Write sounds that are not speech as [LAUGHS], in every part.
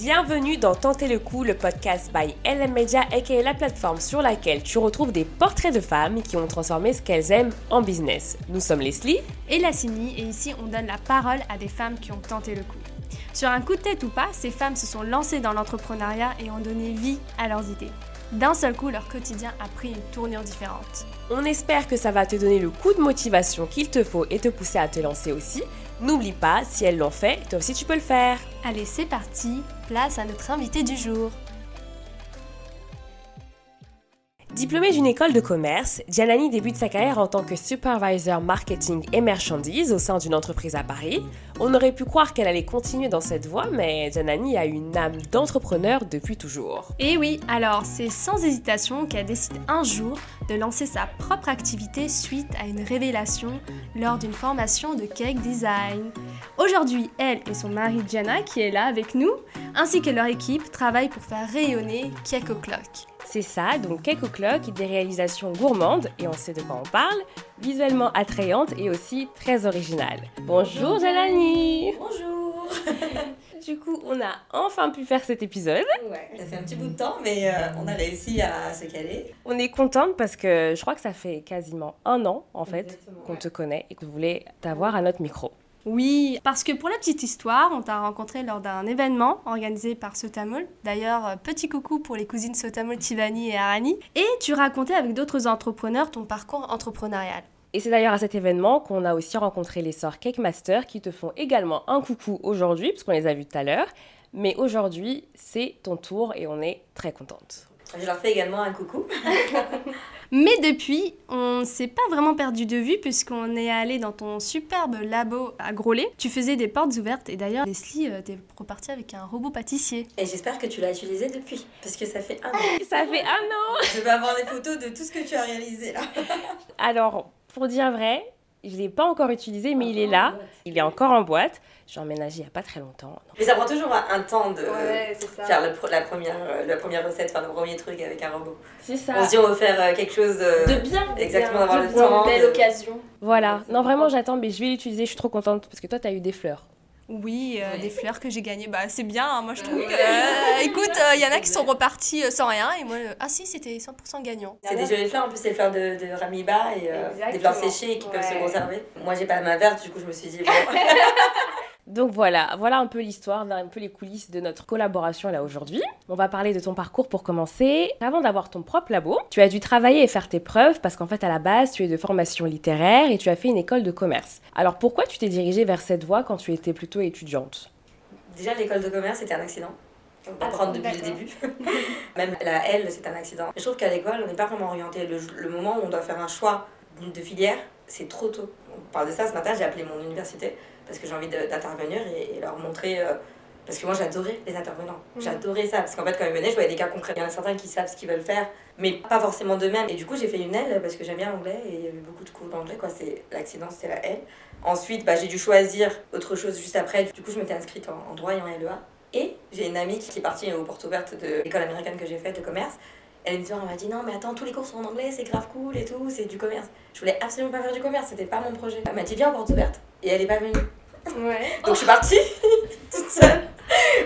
Bienvenue dans Tenter le coup, le podcast by LM Media, aka la plateforme sur laquelle tu retrouves des portraits de femmes qui ont transformé ce qu'elles aiment en business. Nous sommes Leslie et Lassini, et ici on donne la parole à des femmes qui ont tenté le coup. Sur un coup de tête ou pas, ces femmes se sont lancées dans l'entrepreneuriat et ont donné vie à leurs idées. D'un seul coup, leur quotidien a pris une tournure différente. On espère que ça va te donner le coup de motivation qu'il te faut et te pousser à te lancer aussi. N'oublie pas, si elles l'ont fait, toi aussi tu peux le faire. Allez, c'est parti, place à notre invité du jour. Diplômée d'une école de commerce, Gianani débute sa carrière en tant que supervisor marketing et marchandises au sein d'une entreprise à Paris. On aurait pu croire qu'elle allait continuer dans cette voie, mais Gianani a une âme d'entrepreneur depuis toujours. Et oui, alors c'est sans hésitation qu'elle décide un jour de lancer sa propre activité suite à une révélation lors d'une formation de cake design. Aujourd'hui, elle et son mari Gianna, qui est là avec nous, ainsi que leur équipe, travaillent pour faire rayonner Cake O'Clock. C'est ça, donc Cake O'Clock, des réalisations gourmandes, et on sait de quoi on parle, visuellement attrayantes et aussi très originales. Bonjour Jalani Bonjour [LAUGHS] Du coup, on a enfin pu faire cet épisode. Ouais, ça fait un petit bout de temps, mais euh, on a réussi à se caler. On est contente parce que je crois que ça fait quasiment un an, en fait, qu'on te connaît et qu'on voulait t'avoir à notre micro. Oui, parce que pour la petite histoire, on t'a rencontré lors d'un événement organisé par Sotamol. D'ailleurs, euh, petit coucou pour les cousines Sotamol, Tivani et Arani. Et tu racontais avec d'autres entrepreneurs ton parcours entrepreneurial. Et c'est d'ailleurs à cet événement qu'on a aussi rencontré les sœurs Cake Master qui te font également un coucou aujourd'hui, puisqu'on les a vus tout à l'heure. Mais aujourd'hui, c'est ton tour et on est très contente. Je leur fais également un coucou. [LAUGHS] Mais depuis, on ne s'est pas vraiment perdu de vue puisqu'on est allé dans ton superbe labo à Groslay. Tu faisais des portes ouvertes et d'ailleurs, Leslie, euh, t'es repartie avec un robot pâtissier. Et j'espère que tu l'as utilisé depuis parce que ça fait un an. [LAUGHS] ça fait un an Je vais avoir des photos de tout ce que tu as réalisé là. [LAUGHS] Alors, pour dire vrai, je ne l'ai pas encore utilisé, mais il est là. Il est encore en boîte. J'ai emménagé il n'y a pas très longtemps. Mais ça prend toujours un temps de faire la, première, la première recette, faire le premier truc avec un robot. C'est ça. On se dit on veut faire euh, quelque chose de, bien. Exactement, d'avoir le temps. Une belle occasion. Voilà. Non, vraiment, j'attends, mais je vais l'utiliser. Je suis trop contente parce que toi, tu as eu des fleurs. Oui, euh, des fleurs que j'ai gagnées. Bah, c'est bien, hein, moi je trouve. Euh, écoute, il y en a qui sont repartis sans rien et moi, ah si, c'était 100% gagnant. C'est des jolies fleurs, en plus, c'est des fleurs de, de Ramiba et des fleurs séchées qui peuvent se conserver. Moi, j'ai pas ma verte, du coup, je me suis dit. Bon. [LAUGHS] Donc voilà, voilà un peu l'histoire, un peu les coulisses de notre collaboration là aujourd'hui. On va parler de ton parcours pour commencer. Avant d'avoir ton propre labo, tu as dû travailler et faire tes preuves parce qu'en fait à la base tu es de formation littéraire et tu as fait une école de commerce. Alors pourquoi tu t'es dirigée vers cette voie quand tu étais plutôt étudiante? Déjà l'école de commerce c'était un accident. On peut prendre depuis le début. [LAUGHS] Même la L c'est un accident. Je trouve qu'à l'école on n'est pas vraiment orienté. Le, le moment où on doit faire un choix de filière, c'est trop tôt. On parle de ça ce matin, j'ai appelé mon université parce que j'ai envie d'intervenir et, leur montrer. Euh, parce que moi j'adorais les intervenants, mmh. j'adorais ça. Parce qu'en fait, quand ils venaient, je voyais des cas concrets. Il y en a certains qui savent ce qu'ils veulent faire, mais pas forcément d'eux-mêmes. Et du coup, j'ai fait une L parce que j'aime bien l'anglais et il y avait beaucoup de cours d'anglais. L'accident, c'était la L. Ensuite, bah, j'ai dû choisir autre chose juste après. Du coup, je m'étais inscrite en, droit et en LEA. Et j'ai une amie qui est partie aux portes ouvertes de l'école américaine que j'ai faite de commerce. Elle m'a dit non mais attends tous les cours sont en anglais c'est grave cool et tout c'est du commerce je voulais absolument pas faire du commerce c'était pas mon projet elle m'a dit viens aux portes ouvertes et elle est pas venue donc je suis partie [LAUGHS] toute seule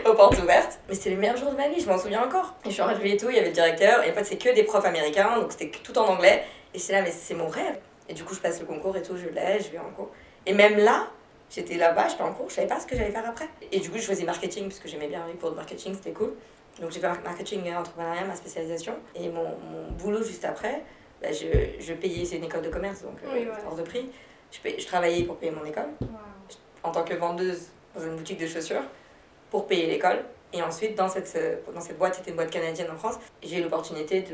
aux portes ouvertes. Mais c'était le meilleur jour de ma vie, je m'en souviens encore. Et je suis arrivée et tout, il y avait le directeur, et en fait c'est que des profs américains, donc c'était tout en anglais. Et c'est là, mais c'est mon rêve. Et du coup, je passe le concours et tout, je l'ai, je vais en cours. Et même là, j'étais là-bas, j'étais en cours, je savais pas ce que j'allais faire après. Et du coup, je faisais marketing, parce que j'aimais bien les cours de marketing, c'était cool. Donc j'ai fait marketing et entrepreneuriat, ma spécialisation. Et mon, mon boulot juste après, bah, je, je, payais, c'est une école de commerce, donc euh, hors de prix. Je, je, travaillais pour payer mon école en tant que vendeuse dans une boutique de chaussures pour payer l'école. Et ensuite, dans cette, dans cette boîte, c'était une boîte canadienne en France, j'ai eu l'opportunité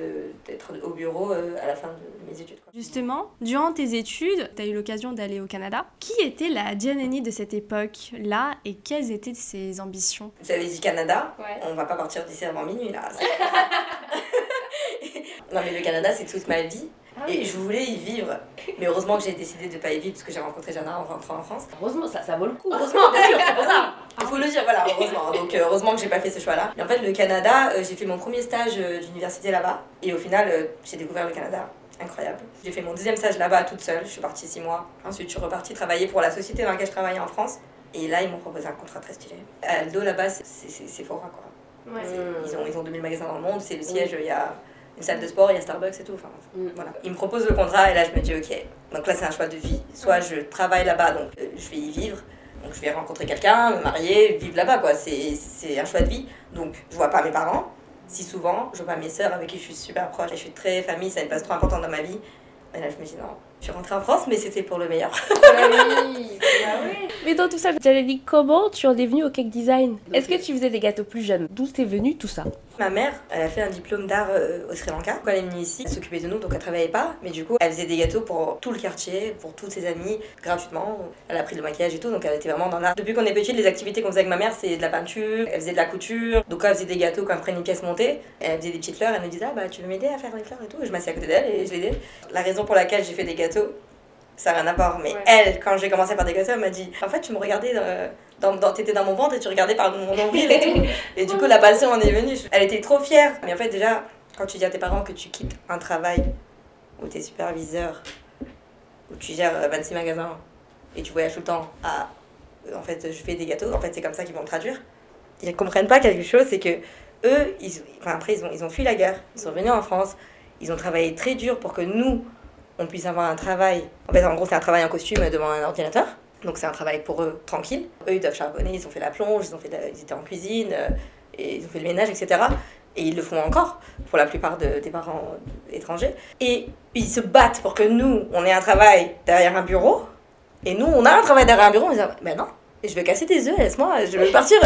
d'être au bureau euh, à la fin de mes études. Justement, durant tes études, tu as eu l'occasion d'aller au Canada. Qui était la Giannini de cette époque-là et quelles étaient ses ambitions? Vous avez dit Canada, on va pas partir d'ici avant minuit là. [LAUGHS] non mais le Canada, c'est toute ma vie. Ah et je voulais y vivre. Mais heureusement que j'ai décidé de ne pas y vivre parce que j'ai rencontré Jana en rentrant en France. Heureusement, ça, ça vaut le coup. Heureusement, bien sûr, c'est pour ça. [LAUGHS] Il faut le dire, voilà, heureusement. Donc, euh, heureusement que j'ai pas fait ce choix-là. Et en fait, le Canada, euh, j'ai fait mon premier stage euh, d'université là-bas. Et au final, j'ai découvert le Canada. Incroyable. J'ai fait mon deuxième stage là-bas toute seule. Je suis partie six mois. Ensuite, je suis repartie travailler pour la société dans laquelle je travaillais en France. Et là, ils m'ont proposé un contrat très stylé. Aldo, là-bas, c'est fort, quoi Ouais. Ils, ont, ils ont 2000 magasins dans le monde, c'est le siège, il y a une salle de sport, il y a Starbucks et tout. Enfin, Mm. voilà. Ils me proposent le contrat et là je me dis ok. Donc là c'est un choix de vie. Soit je travaille là-bas, donc euh, je vais y vivre. Donc je vais rencontrer quelqu'un, me marier, vivre là-bas quoi. C'est c'est un choix de vie. Donc je vois pas mes parents si souvent, je vois pas mes sœurs avec qui je suis super proche. Et je suis très famille, c'est une place trop importante dans ma vie. Et là je me dis non, je suis rentrée en France mais c'était pour le meilleur. [LAUGHS] Mais dans tout ça, j'allais dire comment tu en es venu au cake design? Est-ce que tu faisais des gâteaux plus jeunes? D'où t'es venu tout ça? Ma mère, elle a fait un diplôme d'art euh, au Sri Lanka. Quand elle est venue ici, elle s'occupait de nous, donc elle travaillait pas. Mais du coup, elle faisait des gâteaux pour tout le quartier, pour toutes ses amies, gratuitement. Elle a appris le maquillage et tout, donc elle était vraiment dans l'art. Depuis qu'on est petite, les activités qu'on faisait avec ma mère, c'est de la peinture, elle faisait de la couture. Donc quand elle faisait des gâteaux, quand elle prenait une pièce montée, elle faisait des petites fleurs, elle me disait Ah bah tu veux m'aider à faire les fleurs et tout? Et je m'assieds à côté d'elle et je l'aidais. La raison pour laquelle j'ai fait des gâteaux, ça n'a rien à voir. Mais Ouais. elle, quand j'ai commencé à faire des gâteaux, elle m'a dit En fait, tu me regardais. euh, dans, dans, t'étais dans mon ventre et tu regardais par mon nombril et tout. Et du coup, la passion en est venue. Elle était trop fière. Mais en fait, déjà, quand tu dis à tes parents que tu quittes un travail où tu es superviseur, où tu gères euh, 26 magasins et tu voyages tout le temps à. euh, En fait, je fais des gâteaux, en fait, c'est comme ça qu'ils vont le traduire. Ils comprennent pas quelque chose, c'est que eux, ils, enfin, après, ils ont, ils ont fui la guerre, ils sont venus en France, ils ont travaillé très dur pour que nous, on puisse avoir un travail. En fait, en gros, c'est un travail en costume devant un ordinateur. Donc c'est un travail pour eux tranquille. Eux, ils doivent charbonner, ils ont fait la plonge, ils, ont fait la- ils étaient en cuisine, euh, et ils ont fait le ménage, etc. Et ils le font encore pour la plupart de- des parents étrangers. Et ils se battent pour que nous, on ait un travail derrière un bureau. Et nous, on a un travail derrière un bureau. Dit, ben non, je vais casser tes œufs, laisse-moi, je veux partir.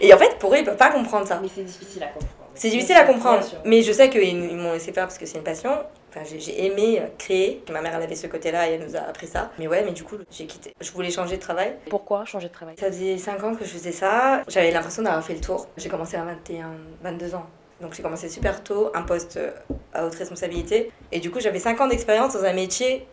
et en fait, pour eux, ils peuvent pas comprendre ça. Mais c'est difficile à comprendre. C'est difficile à comprendre, mais je sais qu'ils ils m'ont laissé faire parce que c'est une passion. Enfin, j'ai- aimé euh, créer. Ma mère, elle avait ce côté-là et elle nous a appris ça. Mais ouais, mais du coup, j'ai quitté. Je voulais changer de travail. Pourquoi changer de travail? Ça faisait 5 ans que je faisais ça. J'avais l'impression d'avoir fait le tour. J'ai commencé à 21, 22 ans. Donc j'ai commencé super tôt, un poste euh, à haute responsabilité. Et du coup, j'avais 5 ans d'expérience dans un métier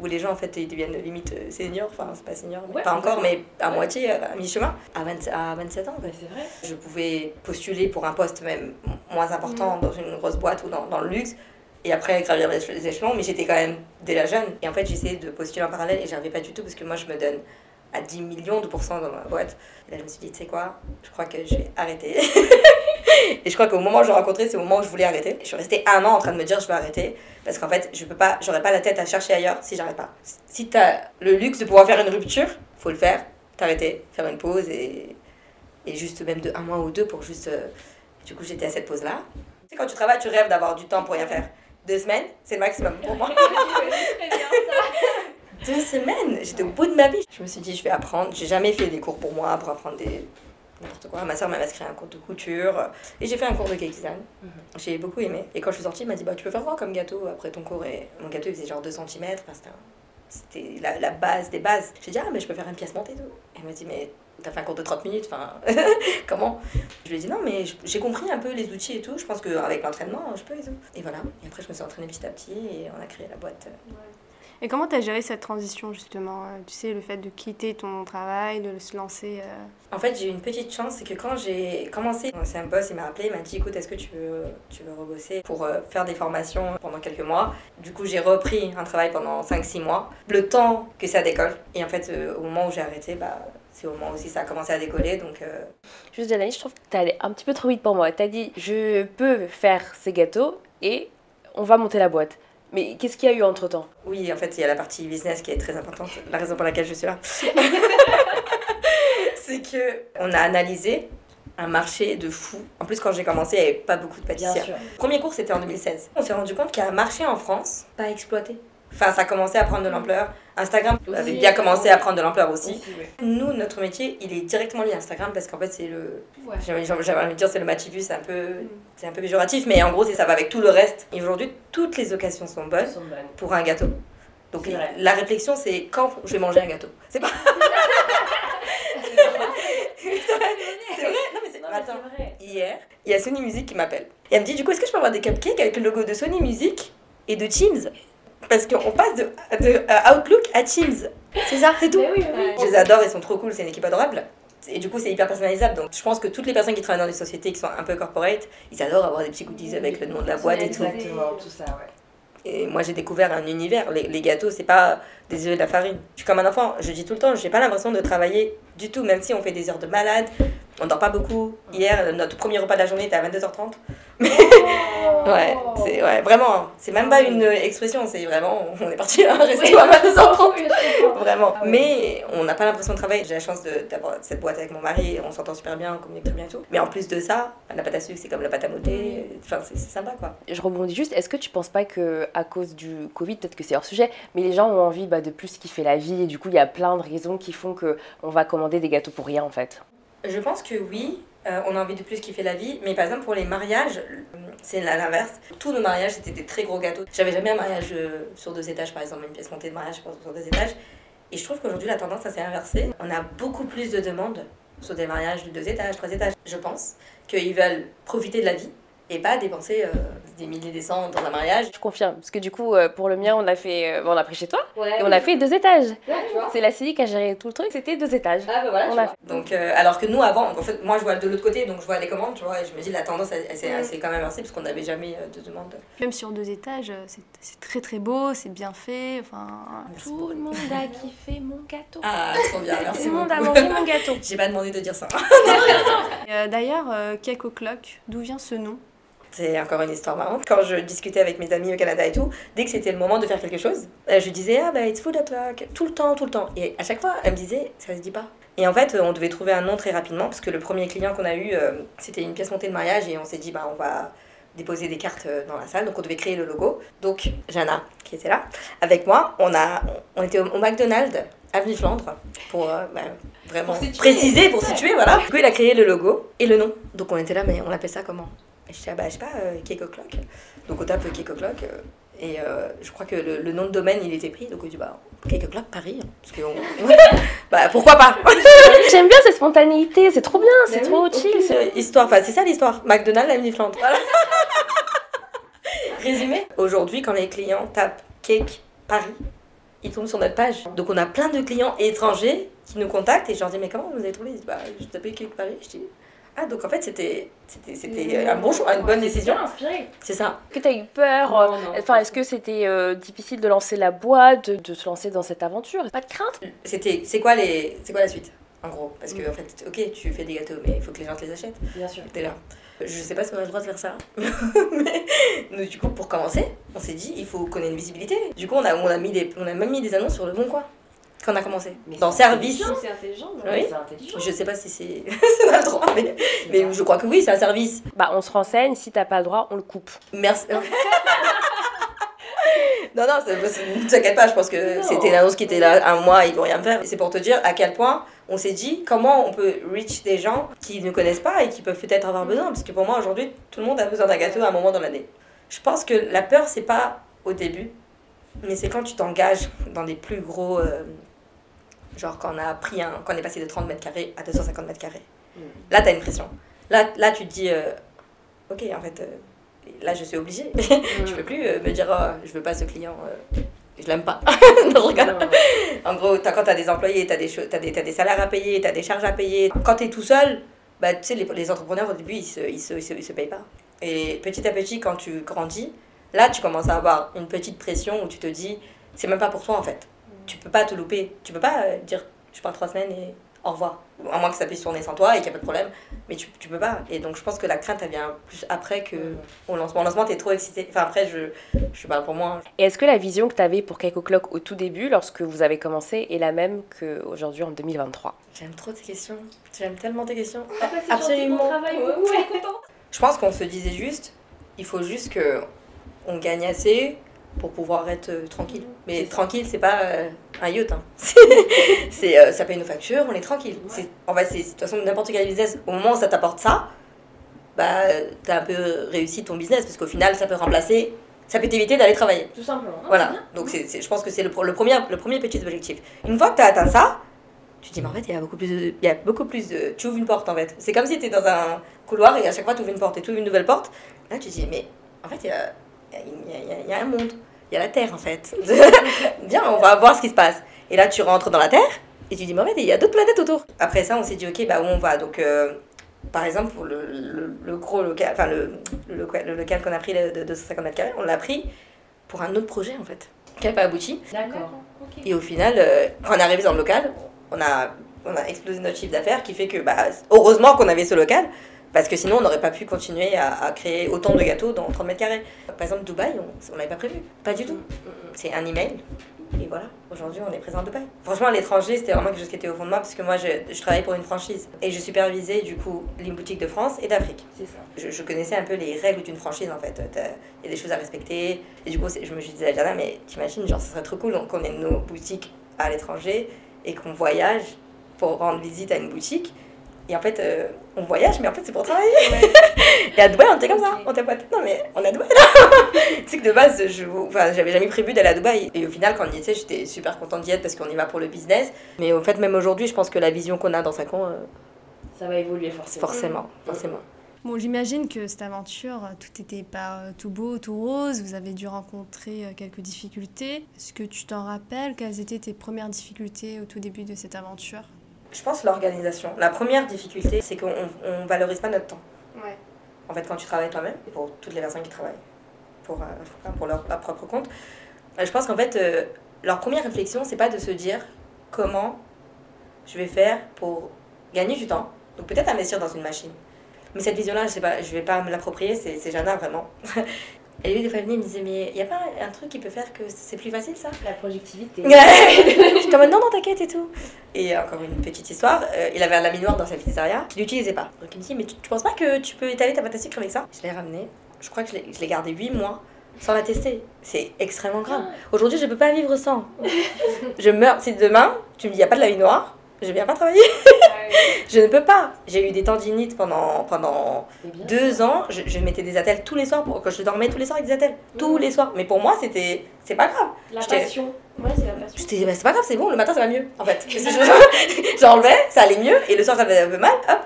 où les gens, en fait, ils deviennent limite euh, seniors. Enfin, c'est pas senior, Ouais, pas encore, mais à moitié, euh, à mi-chemin. À, 20 à 27 ans, c'est vrai. Je pouvais postuler pour un poste même moins important dans une grosse boîte ou dans, dans le luxe. Et après, gravir les les échelons, mais j'étais quand même déjà jeune. Et en fait, j'essayais de postuler en parallèle et j'arrivais pas du tout parce que moi, je me donne à 10 millions de pourcents dans ma boîte. Et là, je me suis dit, tu sais quoi, je crois que je vais arrêter. [LAUGHS] et je crois qu'au moment où je l'ai rencontré, c'est au moment où je voulais arrêter. Je suis restée un an en train de me dire, je vais arrêter. Parce qu'en fait, je peux pas, j'aurais pas la tête à chercher ailleurs si j'arrête pas. Si tu as le luxe de pouvoir faire une rupture, faut le faire, t'arrêter, faire une pause et, et juste même de un mois ou deux pour juste. euh, Du coup, j'étais à cette pause-là. Tu sais, quand tu travailles, tu rêves d'avoir du temps pour rien faire. Deux semaines, c'est le maximum pour moi. [LAUGHS] Deux semaines J'étais au bout de ma vie. Je me suis dit, je vais apprendre. J'ai jamais fait des cours pour moi, pour apprendre des. N'importe quoi. Ma soeur m'a inscrit à un cours de couture. Et j'ai fait un cours de cake design. J'ai beaucoup aimé. Et quand je suis sortie, elle m'a dit, bah, tu peux faire quoi comme gâteau après ton cours? Et mon gâteau, il faisait genre 2 cm. c'était la, la base des bases. J'ai dit, ah, mais je peux faire une pièce montée et tout. Elle m'a dit, mais t'as fait un cours de 30 minutes, enfin, [LAUGHS] comment? Je lui ai dit, non, mais j'ai compris un peu les outils et tout. Je pense qu'avec l'entraînement, je peux et tout. Et voilà. Et après, je me suis entraînée petit à petit et on a créé la boîte. Et comment tu as géré cette transition justement euh, Tu sais, le fait de quitter ton travail, de se lancer. euh, En fait, j'ai eu une petite chance, c'est que quand j'ai commencé, c'est un boss, il m'a appelé, il m'a dit écoute, est-ce que tu veux, tu veux rebosser pour euh, faire des formations pendant quelques mois? Du coup, j'ai repris un travail pendant 5-6 mois, le temps que ça décolle. Et en fait, euh, au moment où j'ai arrêté, bah, c'est au moment aussi ça a commencé à décoller. Donc, euh, Juste, Jalani, je trouve que t'es allé un petit peu trop vite pour moi. T'as dit, je peux faire ces gâteaux et on va monter la boîte. Mais qu'est-ce qu'il y a eu entre temps oui, en fait, il y a la partie business qui est très importante, la raison pour laquelle je suis là. [LAUGHS] c'est que on a analysé un marché de fou. En plus, quand j'ai commencé, il n'y avait pas beaucoup de pâtissières. sûr. Premier cours, c'était en 2016. On s'est rendu compte qu'il y a un marché en France pas exploité. Enfin, ça a commencé à prendre de l'ampleur. Instagram Aussi, avait bien commencé à prendre de l'ampleur aussi. Nous, notre métier, il est directement lié à Instagram parce qu'en fait, c'est le. Ouais. J'avais envie de dire, c'est le vu, c'est un peu. C'est un peu péjoratif, mais en gros, ça va avec tout le reste. Et aujourd'hui, toutes les occasions sont bonnes Elles sont bonnes. pour un gâteau. Donc, la réflexion, c'est quand je vais manger un gâteau. C'est pas. [LAUGHS] c'est vrai Non, mais c'est. Attends vrai. hier, il y a Sony Music qui m'appelle. Et elle me dit, du coup, est-ce que je peux avoir des cupcakes avec le logo de Sony Music et de Teams? Parce qu'on passe de, de euh, Outlook à Teams. C'est ça, c'est tout. Mais oui, oui. Je les adore, ils sont trop cool, c'est une équipe adorable. Et du coup, c'est hyper personnalisable. Donc, je pense que toutes les personnes qui travaillent dans des sociétés qui sont un peu corporate, ils adorent avoir des petits goodies avec le nom de la boîte et tout. Exactement, tout ça, ouais. Et moi, j'ai découvert un univers. Les, les gâteaux, c'est pas des œufs et de la farine. Je suis comme un enfant. Je dis tout le temps, j'ai pas l'impression de travailler du tout, même si on fait des heures de malade. On dort pas beaucoup. Hier, notre premier repas de la journée était à 22h30. [LAUGHS] Ouais, c'est ouais, vraiment, c'est même pas une expression, c'est vraiment, on est parti à un resto à 22h30. Vraiment. Ah. Mais on n'a pas l'impression de travailler. J'ai la chance de- d'avoir cette boîte avec mon mari, on s'entend super bien, on communique très bien et tout. Mais en plus de ça, la pâte à sucre, c'est comme la pâte à modeler. Enfin, c'est c'est sympa quoi. Je rebondis juste, est-ce que tu penses pas que à cause du Covid, peut-être que c'est hors sujet, mais les gens ont envie bah, de plus kiffer la vie et du coup il y a plein de raisons qui font que on va commander des gâteaux pour rien en fait. Je pense que oui, euh, on a envie de plus kiffer la vie, mais par exemple pour les mariages, euh, c'est l'inverse. Tous nos mariages c'était des très gros gâteaux. J'avais jamais un mariage euh, sur deux étages par exemple, une pièce montée de mariage sur deux étages. Et je trouve qu'aujourd'hui la tendance ça s'est inversé. On a beaucoup plus de demandes sur des mariages de deux étages, trois étages. Je pense qu'ils veulent profiter de la vie et pas dépenser des milliers des cents dans un mariage. Je confirme, parce que du coup euh, pour le mien on a fait, euh, bon, on a pris chez toi Ouais, et on a fait deux étages. tu vois. C'est la CI qui a géré tout le truc, c'était deux étages. Ah bah voilà, On tu a vois. Donc, euh, alors que nous, avant, en fait, moi je vois de l'autre côté, donc je vois les commandes, tu vois, et je me dis la tendance, s'est quand même inversée parce qu'on n'avait jamais de demande. Même sur deux étages, c'est c'est très très beau, c'est bien fait. Enfin, Tout le monde a [LAUGHS] kiffé mon gâteau. Ah, trop bien, merci tout le monde a mangé mon gâteau. [LAUGHS] J'ai pas demandé de dire ça. [LAUGHS] Euh, D'ailleurs, euh, Cake O'Clock, d'où vient ce nom? C'est encore une histoire marrante. Quand je discutais avec mes amis au Canada et tout, dès que c'était le moment de faire quelque chose, euh, je disais ah bah it's food o'clock, tout le temps, tout le temps. Et à chaque fois, elle me disait ça se dit pas. Et en fait, on devait trouver un nom très rapidement parce que le premier client qu'on a eu, euh, c'était une pièce montée de mariage et on s'est dit bah on va déposer des cartes euh, dans la salle, donc on devait créer le logo. Donc Jana, qui était là, avec moi, on, a, on était au, McDonald's, avenue Flandre, pour euh, bah, vraiment Pour préciser, pour situer, voilà. Du coup, il a créé le logo et le nom. Donc on était là, mais on appelle ça comment? Je dis, ah bah, je sais pas, euh, Cake O'Clock. Donc on tape Cake O'Clock. euh, et euh, je crois que le, le nom de domaine, il était pris. Donc on dit, bah, Cake O'Clock Paris. hein, parce que on- [LAUGHS] bah, pourquoi pas? [LAUGHS] J'aime bien cette spontanéité, c'est trop bien, c'est Bah trop oui, chill. euh, Histoire, enfin c'est ça l'histoire. McDonald's, avenue Flandre. Voilà. [LAUGHS] Résumé. Aujourd'hui, quand les clients tapent Cake Paris, ils tombent sur notre page. Donc on a plein de clients étrangers qui nous contactent et je leur dis mais comment vous avez trouvé? Ils disent bah je tapais Cake Paris. Je dis ah donc en fait c'était c'était c'était un bon choix, une bonne décision. inspiré. C'est ça. Est-ce que tu as eu peur euh, Enfin, est-ce que c'était euh, difficile de lancer la boîte, de, de se lancer dans cette aventure? Pas de crainte? C'était c'est quoi les c'est quoi la suite en gros? Parce que en fait ok tu fais des gâteaux mais il faut que les gens te les achètent. Bien sûr. T'es là. Je sais pas si on a le droit de faire ça. [LAUGHS] mais nous, du coup, pour commencer, on s'est dit, il faut qu'on ait une visibilité. Du coup, on a, on a, mis des, on a même mis des annonces sur le bon coin quand on a commencé. Dans service. C'est intelligent. Oui. C'est intelligent. Je sais pas si c'est [LAUGHS] on a le droit, mais, mais je crois que oui, c'est un service. Bah, on se renseigne, si t'as pas le droit, on le coupe. Merci. [LAUGHS] non, non, ne t'inquiète pas, je pense que c'était une annonce qui était là un mois, ils vont rien faire. C'est pour te dire à quel point on s'est dit comment on peut reach des gens qui ne connaissent pas et qui peuvent peut-être avoir besoin. Parce que pour moi, aujourd'hui, tout le monde a besoin d'un gâteau à un moment dans l'année. Je pense que la peur, c'est pas au début, mais c'est quand tu t'engages dans des plus gros. euh, genre quand on a pris un. quand on est passé de 30 mètres carrés à 250 mètres carrés. Là, t'as une pression. Là, là tu te dis, euh, ok, en fait, euh, là, je suis obligée. [LAUGHS] je peux plus euh, me dire, oh, je veux pas ce client, je l'aime pas. [LAUGHS] non. En gros, quand tu as des employés, tu as, as, des t'as des salaires à payer, tu as des charges à payer. Quand tu es tout seul, bah, tu sais, les, les entrepreneurs, au début, ils se, ils, se, ils, se, ils se payent pas. Et petit à petit, quand tu grandis, là, tu commences à avoir une petite pression où tu te dis, c'est même pas pour toi, en fait. Tu peux pas te louper. Tu peux pas euh, dire, je pars trois semaines et au revoir. À moins que ça puisse tourner sans toi et qu'il n'y a pas de problème. Mais tu, tu peux pas. Et donc, je pense que la crainte, elle vient plus après que au lancement. Au lancement, tu es trop excité. Enfin, après, je, je parle pour moi. Et est-ce que la vision que tu avais pour Cake O'Clock au tout début, lorsque vous avez commencé, est la même qu'aujourd'hui en 2023 J'aime trop tes questions. J'aime tellement tes questions. c'est Absolument. gentil, bon travail, Ouais, ouais. Je pense qu'on se disait juste, il faut juste que on gagne assez pour pouvoir être euh, tranquille. Mais C'est ça. tranquille, c'est pas euh, un yacht. Hein. [LAUGHS] C'est- euh, ça paye nos factures, on est tranquille. C'est, en fait, c'est, de toute façon, n'importe quel business, au moment où ça t'apporte ça, bah, t'as un peu réussi ton business parce qu'au final, ça peut remplacer, ça peut t'éviter d'aller travailler. Tout simplement. Voilà, donc c'est, c'est- je pense que c'est le, premier, le premier petit objectif. Une fois que tu as atteint ça, tu te dis, mais en fait, il y a beaucoup plus de. Il y a beaucoup plus de tu ouvres une porte en fait. C'est comme si tu dans un couloir et à chaque fois tu ouvres une porte et tu ouvres une nouvelle porte. Là, tu te dis, mais en fait, il y a, il y, a, il y a- il y a un monde. Il y a la terre en fait. [LAUGHS] Viens, on va voir ce qui se passe. Et là, tu rentres dans la terre et tu dis, mais en fait, il y a d'autres planètes autour. Après ça, on s'est dit, ok, bah où on va? Donc. euh, par exemple, pour le, le, le gros local, enfin le, le, local- qu'on a pris de de 250 mètres carrés, on l'a pris pour un autre projet en fait, qui n'a pas abouti. D'accord. Et au final, euh, quand on est arrivé dans le local, on a, on a explosé notre chiffre d'affaires qui fait que, bah, heureusement qu'on avait ce local. Parce que sinon, on n'aurait pas pu continuer à, créer autant de gâteaux dans 30 mètres carrés. Par exemple, Dubaï, on n'avait pas prévu. Pas du tout. C'est un email. Et voilà, aujourd'hui, on est présent à Dubaï. Franchement, à l'étranger, c'était vraiment quelque chose qui était au fond de moi parce que moi, je, je travaillais pour une franchise. Et je supervisais, du coup, les boutiques de France et d'Afrique. C'est ça. Je, je, connaissais un peu les règles d'une franchise, en fait. Il y a des choses à respecter. Et du coup, je me suis dit à mais t'imagines, genre, ce serait trop cool qu'on ait nos boutiques à l'étranger et qu'on voyage pour rendre visite à une boutique et en fait, euh, on voyage, mais en fait, c'est pour travailler. [LAUGHS] et à Dubaï, on était comme ça. On était pas non, mais on est à Dubaï là. [LAUGHS] tu sais que de base, je enfin, j'avais jamais prévu d'aller à Dubaï. Et au final, quand on y était, j'étais super contente d'y être parce qu'on y va pour le business. Mais en fait, même aujourd'hui, je pense que la vision qu'on a dans 5 ans. Euh, ça va évoluer forcément. Forcément, mm. forcément. Bon, j'imagine que cette aventure, tout n'était pas euh, tout beau, tout rose. Vous avez dû rencontrer quelques difficultés. Est-ce que tu t'en rappelles? Quelles étaient tes premières difficultés au tout début de cette aventure? Je pense l'organisation. La première difficulté, c'est qu'on ne valorise pas notre temps. Ouais. En fait, quand tu travailles toi-même, pour toutes les personnes qui travaillent pour, euh, pour leur, propre compte, je pense qu'en fait, euh, leur première réflexion, c'est pas de se dire comment je vais faire pour gagner du temps. Donc peut-être investir dans une machine. Mais cette vision-là, je ne vais pas me l'approprier, c'est Jana vraiment. [LAUGHS] Et lui, des fois, il me disait, mais il n'y a pas un truc qui peut faire que c'est plus facile, ça? La productivité. je comme, non, non, t'inquiète et tout. Et encore une petite histoire, euh, il avait un laminoir dans sa pizzeria qu'il n'utilisait pas. Donc il me dit, mais tu, penses pas que tu peux étaler ta pâte à sucre avec ça? Je l'ai ramené. Je crois que je l'ai gardé 8 mois sans la tester. C'est extrêmement grave. Aujourd'hui, je peux pas vivre sans. je meurs. Si demain, tu me dis, il n'y a pas de laminoir, je viens pas travailler. [LAUGHS] je ne peux pas. J'ai eu des tendinites pendant, pendant deux ans. Je, je, mettais des attelles tous les soirs. Pour, quand je dormais tous les soirs avec des attelles. Tous les soirs. Mais pour moi, c'était c'est pas grave. La passion. Ouais, c'est la passion. Bah, c'est pas grave, c'est bon, le matin ça va mieux, en fait. [LAUGHS] J'enlevais, ça allait mieux, et le soir ça avait un peu mal, hop.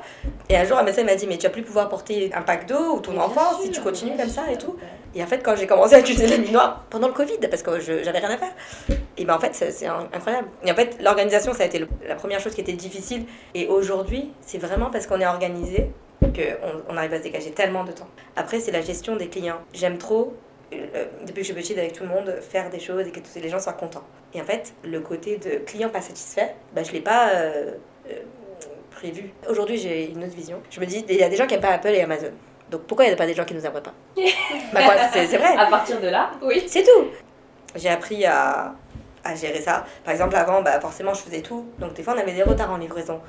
Et un jour, un médecin m'a dit, mais tu vas plus pouvoir porter un pack d'eau ou ton enfant si tu continues comme ça et tout. Et en fait, quand j'ai commencé à utiliser la noire pendant le Covid, parce que j'avais rien à faire, et ben en fait, c'est incroyable. Et en fait, l'organisation, ça a été la première chose qui était difficile. Et aujourd'hui, c'est vraiment parce qu'on est organisé qu'on on arrive à se dégager tellement de temps. Après, c'est la gestion des clients. J'aime trop euh, depuis que je suis petite avec tout le monde, faire des choses et que tous les gens soient contents. Et en fait, le côté de client pas satisfait, bah, je ne l'ai pas euh, euh, prévu. Aujourd'hui, j'ai une autre vision. Je me dis, il y a des gens qui n'aiment pas Apple et Amazon. Donc pourquoi il n'y a pas des gens qui nous aimeraient pas? [LAUGHS] Bah C'est vrai. À partir de là, oui. C'est tout. J'ai appris à, à, gérer ça. Par exemple, avant, bah, forcément, je faisais tout. Donc des fois, on avait des retards en livraison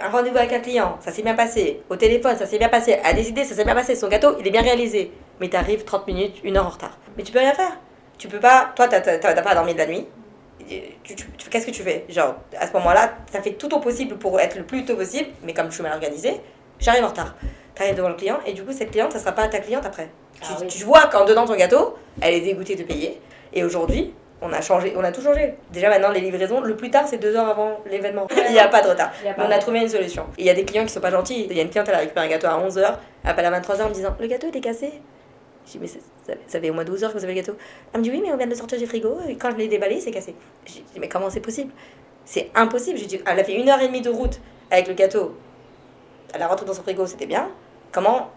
un rendez-vous avec un client, ça s'est bien passé. Au téléphone, ça s'est bien passé. À décider, ça s'est bien passé. Son gâteau, il est bien réalisé. Mais tu arrives 30 minutes, une heure en retard. Mais tu peux rien faire. Tu peux pas. Toi, t'as pas dormi de la nuit. Qu'est-ce que tu fais? Genre, à ce moment-là, ça fait tout au possible pour être le plus tôt possible. Mais comme je suis mal organisée, j'arrive en retard. Tu arrives devant le client et du coup, cette cliente, ça sera pas ta cliente après. tu, ah tu vois qu'en dedans ton gâteau, elle est dégoûtée de payer. Et aujourd'hui, on a changé, on a tout changé. Déjà maintenant, les livraisons, le plus tard, c'est deux heures avant l'événement. il n'y a pas de retard. on a trouvé une solution. il y a des clients qui sont pas gentils. Il y a une cliente, elle a récupéré un gâteau à 11h, elle appelle à 23h en me disant Le gâteau, il est cassé. Je dis, mais ça, fait au moins 12 heures que vous avez le gâteau. Elle me dit, oui, mais on vient de le sortir du frigo, et quand je l'ai déballé, c'est cassé. Je dis, mais comment c'est possible? C'est impossible. J'ai dit, elle a fait une heure et demie de route avec le gâteau. Elle a rentré dans son frigo, c'était bien. Comment?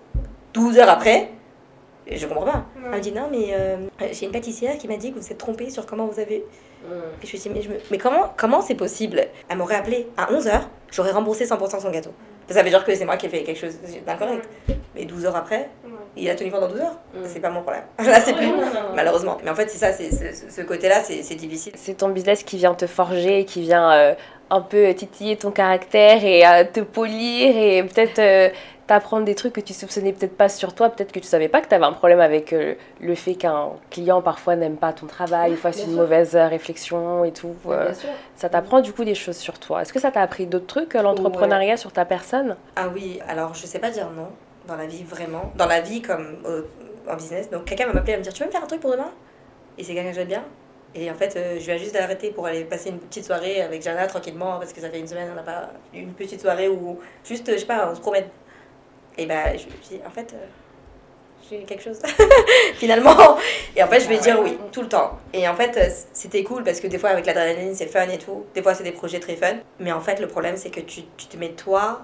12 heures après, je comprends pas. Elle me dit non, mais euh, j'ai une pâtissière qui m'a dit que vous êtes trompée sur comment vous avez. Et je lui dit, mais, je mais comment comment c'est possible? Elle m'aurait appelé à 11h, j'aurais remboursé 100% son gâteau. Ça veut dire que c'est moi qui ai fait quelque chose d'incorrect. Mais 12 heures après, il a tenu pendant 12 heures. C'est pas mon problème. [LAUGHS] Là, c'est plus. Malheureusement. Mais en fait, c'est ça, c'est, ce côté-là, c'est, difficile. C'est ton business qui vient te forger, qui vient euh, un peu titiller ton caractère et euh, te polir et peut-être t'apprendre des trucs que tu soupçonnais peut-être pas sur toi, peut-être que tu savais pas que tu avais un problème avec euh, le fait qu'un client parfois n'aime pas ton travail, ou fasse une mauvaise euh, réflexion et tout. Euh, ça t'apprend du coup des choses sur toi. Est-ce que ça t'a appris d'autres trucs, l'entrepreneuriat sur ta personne? Ah oui, alors je sais pas dire non dans la vie vraiment, dans la vie comme en business. Donc quelqu'un va m'appeler et me dire tu veux me faire un truc pour demain? Et c'est quelqu'un que j'aime bien. Et en fait, je viens juste d'arrêter pour aller passer une petite soirée avec Jana tranquillement parce que ça fait une semaine, on n'a pas une petite soirée où juste, je sais pas, on se promène et bah, je me dis, en fait, euh, j'ai quelque chose, [LAUGHS] [LAUGHS] finalement. Et en fait, je vais ah dire oui, tout le temps. Et en fait, euh, c'était cool parce que des fois, avec l'adrénaline, c'est fun et tout. Des fois, c'est des projets très fun. Mais en fait, le problème, c'est que tu, tu te mets toi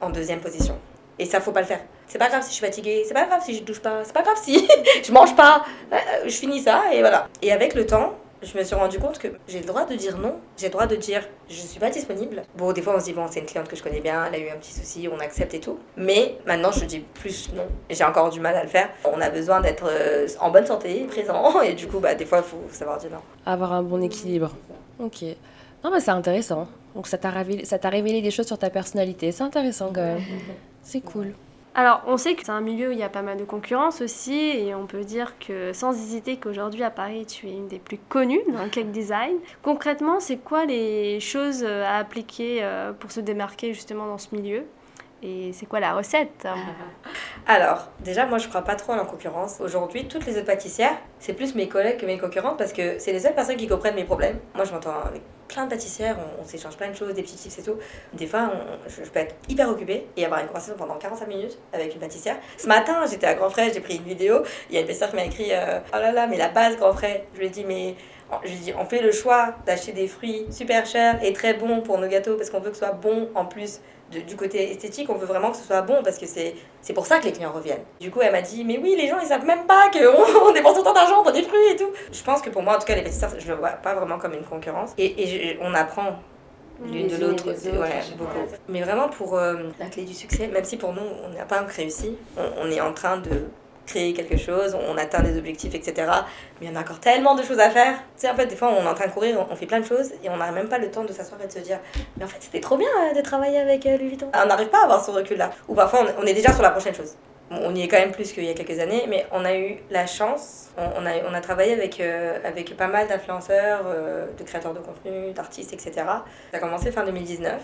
en deuxième position. Et ça, faut pas le faire. C'est pas grave si je suis fatiguée, c'est pas grave si je douche pas, c'est pas grave si [LAUGHS] je mange pas. Euh, je finis ça et voilà. Et avec le temps, je me suis rendu compte que j'ai le droit de dire non, j'ai le droit de dire je suis pas disponible. Bon, des fois on se dit bon, c'est une cliente que je connais bien, elle a eu un petit souci, on accepte et tout. Mais maintenant je dis plus non. J'ai encore du mal à le faire. On a besoin d'être euh, en bonne santé, présent, [LAUGHS] et du coup, bah, des fois il faut savoir dire non. Avoir un bon équilibre. Ok. Non, mais c'est intéressant. Donc ça t'a révélé, ça t'a révélé des choses sur ta personnalité. C'est intéressant quand même. [LAUGHS] C'est cool. Alors, on sait que c'est un milieu où il y a pas mal de concurrence aussi, et on peut dire que sans hésiter qu'aujourd'hui à Paris, tu es une des plus connues dans le cake design. Concrètement, c'est quoi les choses à appliquer euh, pour se démarquer justement dans ce milieu? Et c'est quoi la recette? [LAUGHS] Alors, déjà, moi, je crois pas trop en la concurrence. Aujourd'hui, toutes les autres pâtissières, c'est plus mes collègues que mes concurrentes parce que c'est les seules personnes qui comprennent mes problèmes. Moi, je m'entends avec plein de pâtissières, on, s'échange plein de choses, des petits tips et tout. Des fois, je, peux être hyper occupée et avoir une conversation pendant 45 minutes avec une pâtissière. Ce matin, j'étais à Grand Frais, j'ai pris une vidéo. Il y a une pâtissière qui m'a écrit euh, Oh là là, mais la base Grand Frais. Je lui ai dit Mais je lui dis, on fait le choix d'acheter des fruits super chers et très bons pour nos gâteaux parce qu'on veut que ce soit bon en plus du côté esthétique, on veut vraiment que ce soit bon parce que c'est pour ça que les clients reviennent. Du coup, elle m'a dit, mais oui, les gens ils savent même pas qu'on [LAUGHS] on dépense autant d'argent dans des fruits et tout. Je pense que pour moi, en tout cas, les pâtissiers, je le vois pas vraiment comme une concurrence. Et, on apprend l'une de l'autre, ouais, beaucoup. Mais vraiment pour euh, la clé du succès, même si pour nous, on n'a pas réussi, on est en train de créer quelque chose, on atteint des objectifs, etc. Mais il y en a encore tellement de choses à faire. Tu sais, en fait, des fois, on est en train de courir, on fait plein de choses et on n'a même pas le temps de s'asseoir et de se dire Mais en fait, c'était trop bien euh, de travailler avec euh, Louis Vuitton. On n'arrive pas à avoir ce recul-là. Ou parfois, on est déjà sur la prochaine chose. on y est quand même plus qu'il y a quelques années, mais on a eu la chance, on, a, on a travaillé avec, euh, avec pas mal d'influenceurs, de créateurs de contenu, d'artistes, etc. Ça a commencé fin 2019.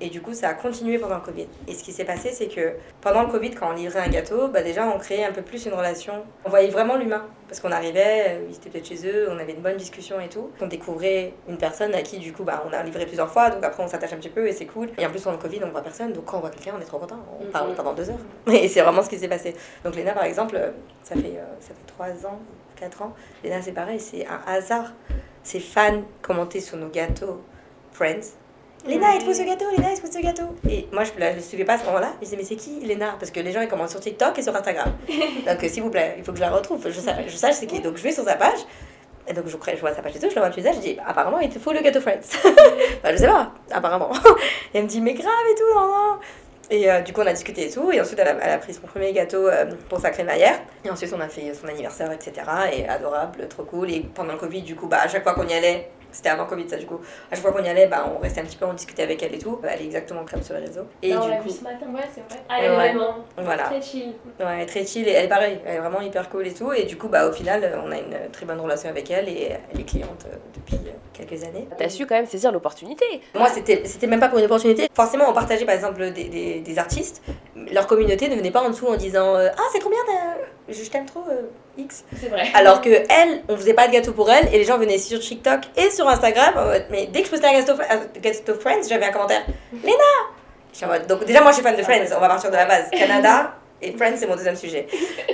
Et du coup, ça a continué pendant le Covid. Et ce qui s'est passé, c'est que pendant le Covid, quand on livrait un gâteau, bah déjà, on créait un peu plus une relation. On voyait vraiment l'humain. Parce qu'on arrivait, euh, ils étaient peut-être chez eux, on avait une bonne discussion et tout. On découvrait une personne à qui, du coup, bah, on a livré plusieurs fois, donc après, on s'attache un petit peu et c'est cool. Et en plus, pendant le Covid, on voit personne, donc quand on voit quelqu'un, on est trop content. On parle pendant deux heures. [LAUGHS] Et c'est vraiment ce qui s'est passé. Donc, Léna, par exemple, euh, ça fait, euh, ça fait trois ans, quatre ans. Léna, c'est pareil, c'est un hasard. Ses fans commentaient sur nos gâteaux Friends Léna, il te faut ce gâteau, Léna, il te faut ce gâteau. Et moi, je ne le suivais pas à ce moment-là. Je disais, mais c'est qui Léna Parce que les gens, ils commencent sur TikTok et sur Instagram. [LAUGHS] donc, euh, s'il vous plaît, il faut que je la retrouve. Je, sache, je sache c'est qui. Donc, je vais sur sa page. Et donc, je, je vois sa page et tout. Je l'envoie un message. Je dis, apparemment, il te faut le gâteau Friends. [LAUGHS] bah, je sais pas, apparemment. [LAUGHS] et elle me dit, mais grave et tout, non, non. Et euh, du coup, on a discuté et tout. Et ensuite, elle a, elle a pris son premier gâteau euh, pour sa crémaillère. Et ensuite, on a fait son anniversaire, etc. Et adorable, trop cool. Et pendant le Covid, du coup, bah, à chaque fois qu'on y allait, c'était avant Covid, ça du coup. À chaque fois qu'on y allait, bah, on restait un petit peu, on discutait avec elle et tout. Elle est exactement comme sur les réseaux. Et bah, du coup. ce matin, ouais, c'est vrai. Elle est vraiment voilà. très chill. Ouais, très chill. Et elle est pareil, elle est vraiment hyper cool et tout. Et du coup, bah, au final, on a une très bonne relation avec elle et elle est cliente euh, depuis euh, quelques années. T'as su quand même saisir l'opportunité. Moi, c'était, c'était même pas pour une opportunité. Forcément, on partageait par exemple des, des, des artistes. Leur communauté ne venait pas en dessous en disant euh, Ah, c'est trop bien, je t'aime trop. X. C'est vrai. Alors que elle, on faisait pas de gâteau pour elle et les gens venaient sur TikTok et sur Instagram. Mais dès que je postais un gâteau, gâteau Friends, j'avais un commentaire [LAUGHS] Léna Donc déjà, moi je suis fan de Friends, on va partir de la base. [LAUGHS] Canada et Friends, c'est mon deuxième sujet.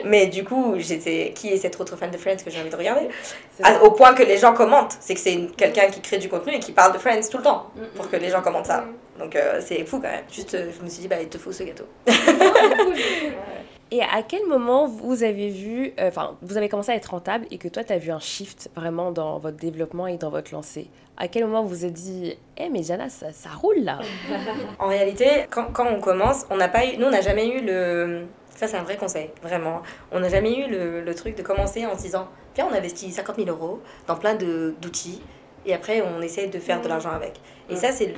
Mais du coup, j'étais qui est cette autre fan de Friends que j'ai envie de regarder? Au point que les gens commentent. C'est que c'est quelqu'un qui crée du contenu et qui parle de Friends tout le temps pour que les gens commentent ça. Donc euh, c'est fou quand même. Juste, euh, je me suis dit, bah, il te faut ce gâteau. [LAUGHS] Et à quel moment vous avez vu, euh, enfin, vous avez commencé à être rentable et que toi, tu as vu un shift vraiment dans votre développement et dans votre lancée? À quel moment vous vous êtes dit, eh, mais Jana, ça, ça roule là [LAUGHS] En réalité, quand, quand, on commence, on n'a pas eu, nous, on n'a jamais eu le. Ça, c'est un vrai conseil, vraiment. On n'a jamais eu le, le, truc de commencer en se disant, viens, on investit 50 000 euros dans plein d'outils et après, on essaie de faire de l'argent avec. Et ça, c'est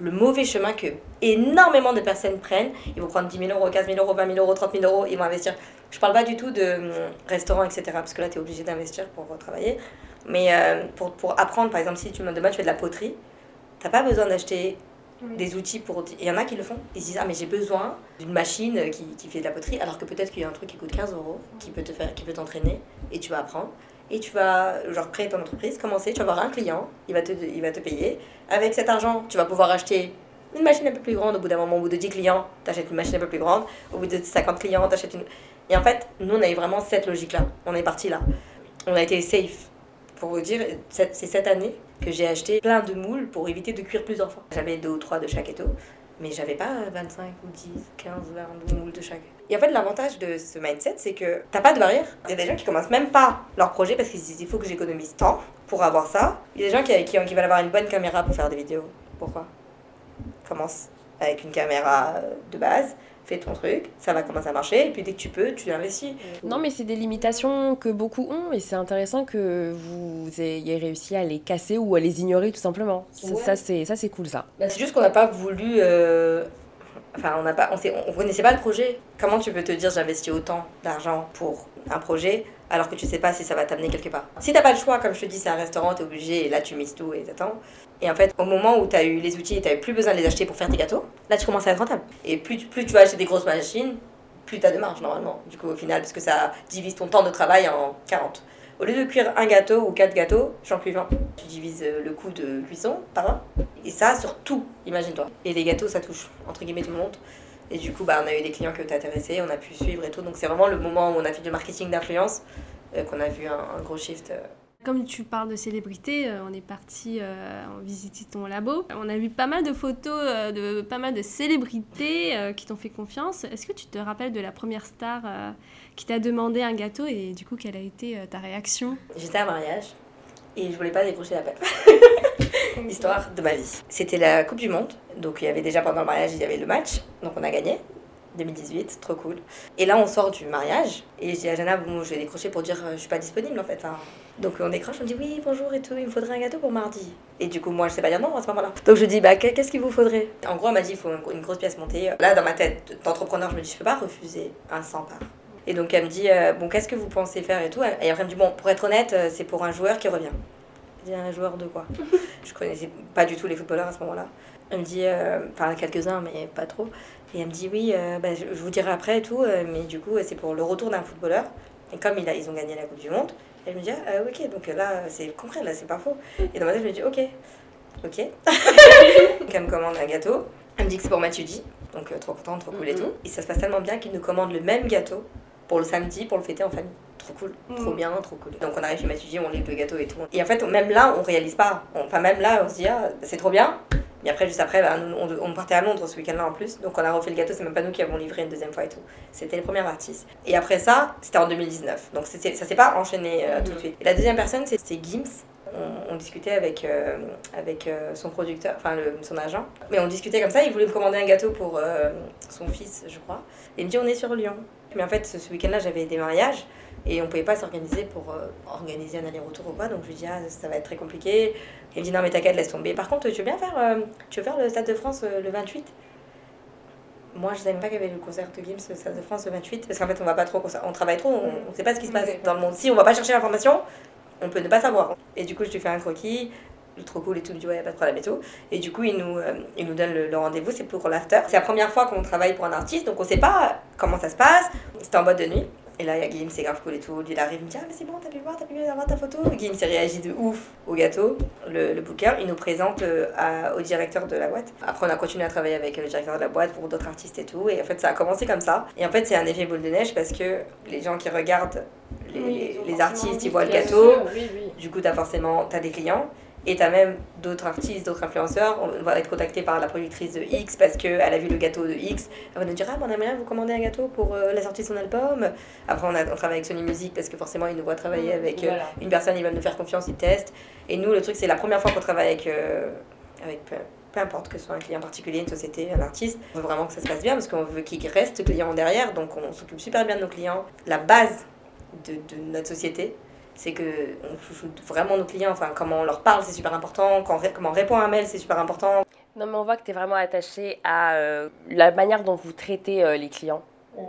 le mauvais chemin que énormément de personnes prennent. Ils vont prendre 10 000 euros, 15 000 euros, 20 000 euros, 30 000 euros, ils vont investir. Je parle pas du tout de hum, restaurants, etc. Parce que là, tu es obligé d'investir pour travailler. Mais euh, pour, pour, apprendre, par exemple, si tu, demain tu fais de la poterie, tu n'as pas besoin d'acheter des outils pour. Il y en a qui le font. Ils se disent Ah, mais j'ai besoin d'une machine qui, qui, fait de la poterie, alors que peut-être qu'il y a un truc qui coûte 15 euros, qui peut te faire, qui peut t'entraîner, et tu vas apprendre et tu vas genre créer ton entreprise, commencer, tu vas avoir un client, il va te, il va te payer. Avec cet argent, tu vas pouvoir acheter une machine un peu plus grande. Au bout d'un moment, au bout de 10 clients, tu achètes une machine un peu plus grande. Au bout de 50 clients, tu achètes une. Et en fait, nous, on avait vraiment cette logique-là. On est parti là. On a été safe. Pour vous dire, c'est cette année que j'ai acheté plein de moules pour éviter de cuire plusieurs fois. J'avais deux ou trois de chaque étau mais j'avais pas 25 ou 10, 15, 20 moules de chaque. Et en fait, l'avantage de ce mindset, c'est que t'as pas de barrière. Il y a des gens qui commencent même pas leur projet parce qu'ils se disent il faut que j'économise tant pour avoir ça. Il y a des gens qui, qui, qui veulent avoir une bonne caméra pour faire des vidéos. Pourquoi? Commence avec une caméra euh, de base, fais ton truc, ça va commencer à marcher, et puis dès que tu peux, tu investis. Non, mais c'est des limitations que beaucoup ont, et c'est intéressant que vous ayez réussi à les casser ou à les ignorer tout simplement. Ouais. Ça, c'est ça, c'est cool ça. Bah, c'est juste qu'on n'a pas voulu. euh, Enfin, on n'a pas, on, sait- on connaissait pas le projet. Comment tu peux te dire j'investis autant d'argent pour un projet alors que tu sais pas si ça va t'amener quelque part? Si t'as pas le choix, comme je te dis, c'est un restaurant, t'es obligé et là tu mises tout et t'attends. Et en fait, au moment où t'as eu les outils et t'avais plus besoin de les acheter pour faire tes gâteaux, là tu commences à être rentable. Et plus, tu- plus tu vas acheter des grosses machines, plus t'as de marge normalement. Du coup, au final, parce que ça divise ton temps de travail en 40. Au lieu de cuire un gâteau ou quatre gâteaux, j'en cuis 20. Tu divises euh, le coût de cuisson par 20. Et ça, sur tout, imagine-toi. Et les gâteaux, ça touche, entre guillemets, tout le monde. Et du coup, bah, on a eu des clients qui été intéressés, on a pu suivre et tout. Donc c'est vraiment le moment où on a fait du marketing d'influence euh, qu'on a vu un, un gros shift. euh. Comme tu parles de célébrités, euh, on est parti euh, en visiter ton labo. On a vu pas mal de photos euh, de pas mal de célébrités euh, qui t'ont fait confiance. Est-ce que tu te rappelles de la première star qui t'a demandé un gâteau et du coup quelle a été ta réaction? J'étais à un mariage et je voulais pas décrocher l'appel. [LAUGHS] Histoire de ma vie. C'était la Coupe du Monde. Donc il y avait déjà pendant le mariage, il y avait le match. Donc on a gagné. 2018, trop cool. Et là, on sort du mariage et je dis à Jana, bon, je vais décrocher pour dire euh, je suis pas disponible en fait. Enfin, donc on décroche, on dit oui, bonjour et tout, il me faudrait un gâteau pour mardi. Et du coup, moi, je sais pas dire non à ce moment-là. Donc je dis, bah, qu'est- qu'est-ce qu'il vous faudrait? En gros, elle m'a dit, il faut une grosse pièce montée. Là, dans ma tête d'entrepreneur, je me dis, je peux pas refuser un 100 par. Et donc elle me dit, euh, bon, qu'est-ce que vous pensez faire et tout? Et après, elle me dit, bon, pour être honnête, euh, c'est pour un joueur qui revient. Je dis, un joueur de quoi? [LAUGHS] Je connaissais pas du tout les footballeurs à ce moment-là. Elle me dit, euh, enfin, quelques-uns, mais pas trop. Et elle me dit, oui, euh, bah, je, vous dirai après et tout, euh, mais du coup, euh, c'est pour le retour d'un footballeur. Et comme il a, ils ont gagné la Coupe du Monde, elle me dit, ah, ok, donc là, c'est concret, là, c'est pas faux. Et dans ma tête, je me dis, ok, ok. [LAUGHS] donc elle me commande un gâteau. Elle me dit que c'est pour Mathieu Di, donc euh, trop contente, trop cool et Mhm. tout. Et ça se passe tellement bien qu'il nous commande le même gâteau pour le samedi, pour le fêter en famille. Trop cool, trop Mhm. bien, trop cool. Donc on arrive chez Mathieu Di, on livre le gâteau et tout. Et en fait, même là, on réalise pas. Enfin, même là, on se dit, ah, c'est trop bien. Mais après, juste après, bah, on, on partait à Londres ce week-end-là en plus. Donc on a refait le gâteau, c'est même pas nous qui avons livré une deuxième fois et tout. C'était le premier artiste. Et après ça, c'était en 2019. Donc ça s'est pas enchaîné euh, tout de suite. Et la deuxième personne, c'est- c'était Gims. On, on discutait avec, euh, avec euh, son producteur, enfin son agent. Mais on discutait comme ça, il voulait me commander un gâteau pour euh, son fils, je crois. Et il me dit, on est sur Lyon. Mais en fait, ce, ce week-end-là, j'avais des mariages. Et on pouvait pas s'organiser pour euh, organiser un aller-retour ou quoi. Donc je lui dis, ah, ça va être très compliqué. Il me dit, non, mais t'inquiète, laisse tomber. Par contre, tu veux bien faire, euh, tu veux faire le Stade de France euh, le 28 Moi, je savais pas qu'il y avait le concert de Gims, le Stade de France le 28. Parce qu'en fait, on va pas trop, on travaille trop, on, on sait pas ce qui se passe dans le monde. Si on va pas chercher l'information, on peut ne pas savoir. Et du coup, je lui fais un croquis. Trop cool et tout, il me dit ouais, pas de problème et tout. Et du coup, il nous, euh, nous donne le, le rendez-vous, c'est pour l'after. C'est la première fois qu'on travaille pour un artiste, donc on sait pas comment ça se passe. C'était en boîte de nuit. Et là, il y a Guillaume, c'est grave cool et tout. Lui, il arrive, il me dit Ah, mais c'est bon, t'as pu voir, t'as pu avoir ta photo. Guillaume s'est réagi de ouf au gâteau. Le, le booker, il nous présente euh, à- au directeur de la boîte. Après, on a continué à travailler avec le directeur de la boîte pour d'autres artistes et tout. Et en fait, ça a commencé comme ça. Et en fait, c'est un effet boule de neige parce que les gens qui regardent les, les- les artistes, ils voient le gâteau. sûr, Oui, oui. Du coup, t'as forcément t'as des clients et t'as même d'autres artistes, d'autres influenceurs. On va être contacté par la productrice de X parce qu'elle a vu le gâteau de X. Elle va nous dire Ah, on aimerait vous commander un gâteau pour euh, la sortie de son album. Après, on, a, on travaille avec Sony Music parce que forcément, ils nous voient travailler avec euh, une personne, ils veulent nous faire confiance, ils testent. Et nous, le truc, c'est la première fois qu'on travaille avec, euh, avec peu, peu importe que ce soit un client particulier, une société, un artiste. On veut vraiment que ça se passe bien parce qu'on veut qu'ils restent clients derrière. Donc, on s'occupe super bien de nos clients. La base de, de notre société, c'est que on chouchoute vraiment nos clients. Enfin, comment on leur parle, c'est super important. Quand, comment on répond à un mail, c'est super important. Non, mais on voit que tu es vraiment attaché à euh, la manière dont vous traitez euh, les clients.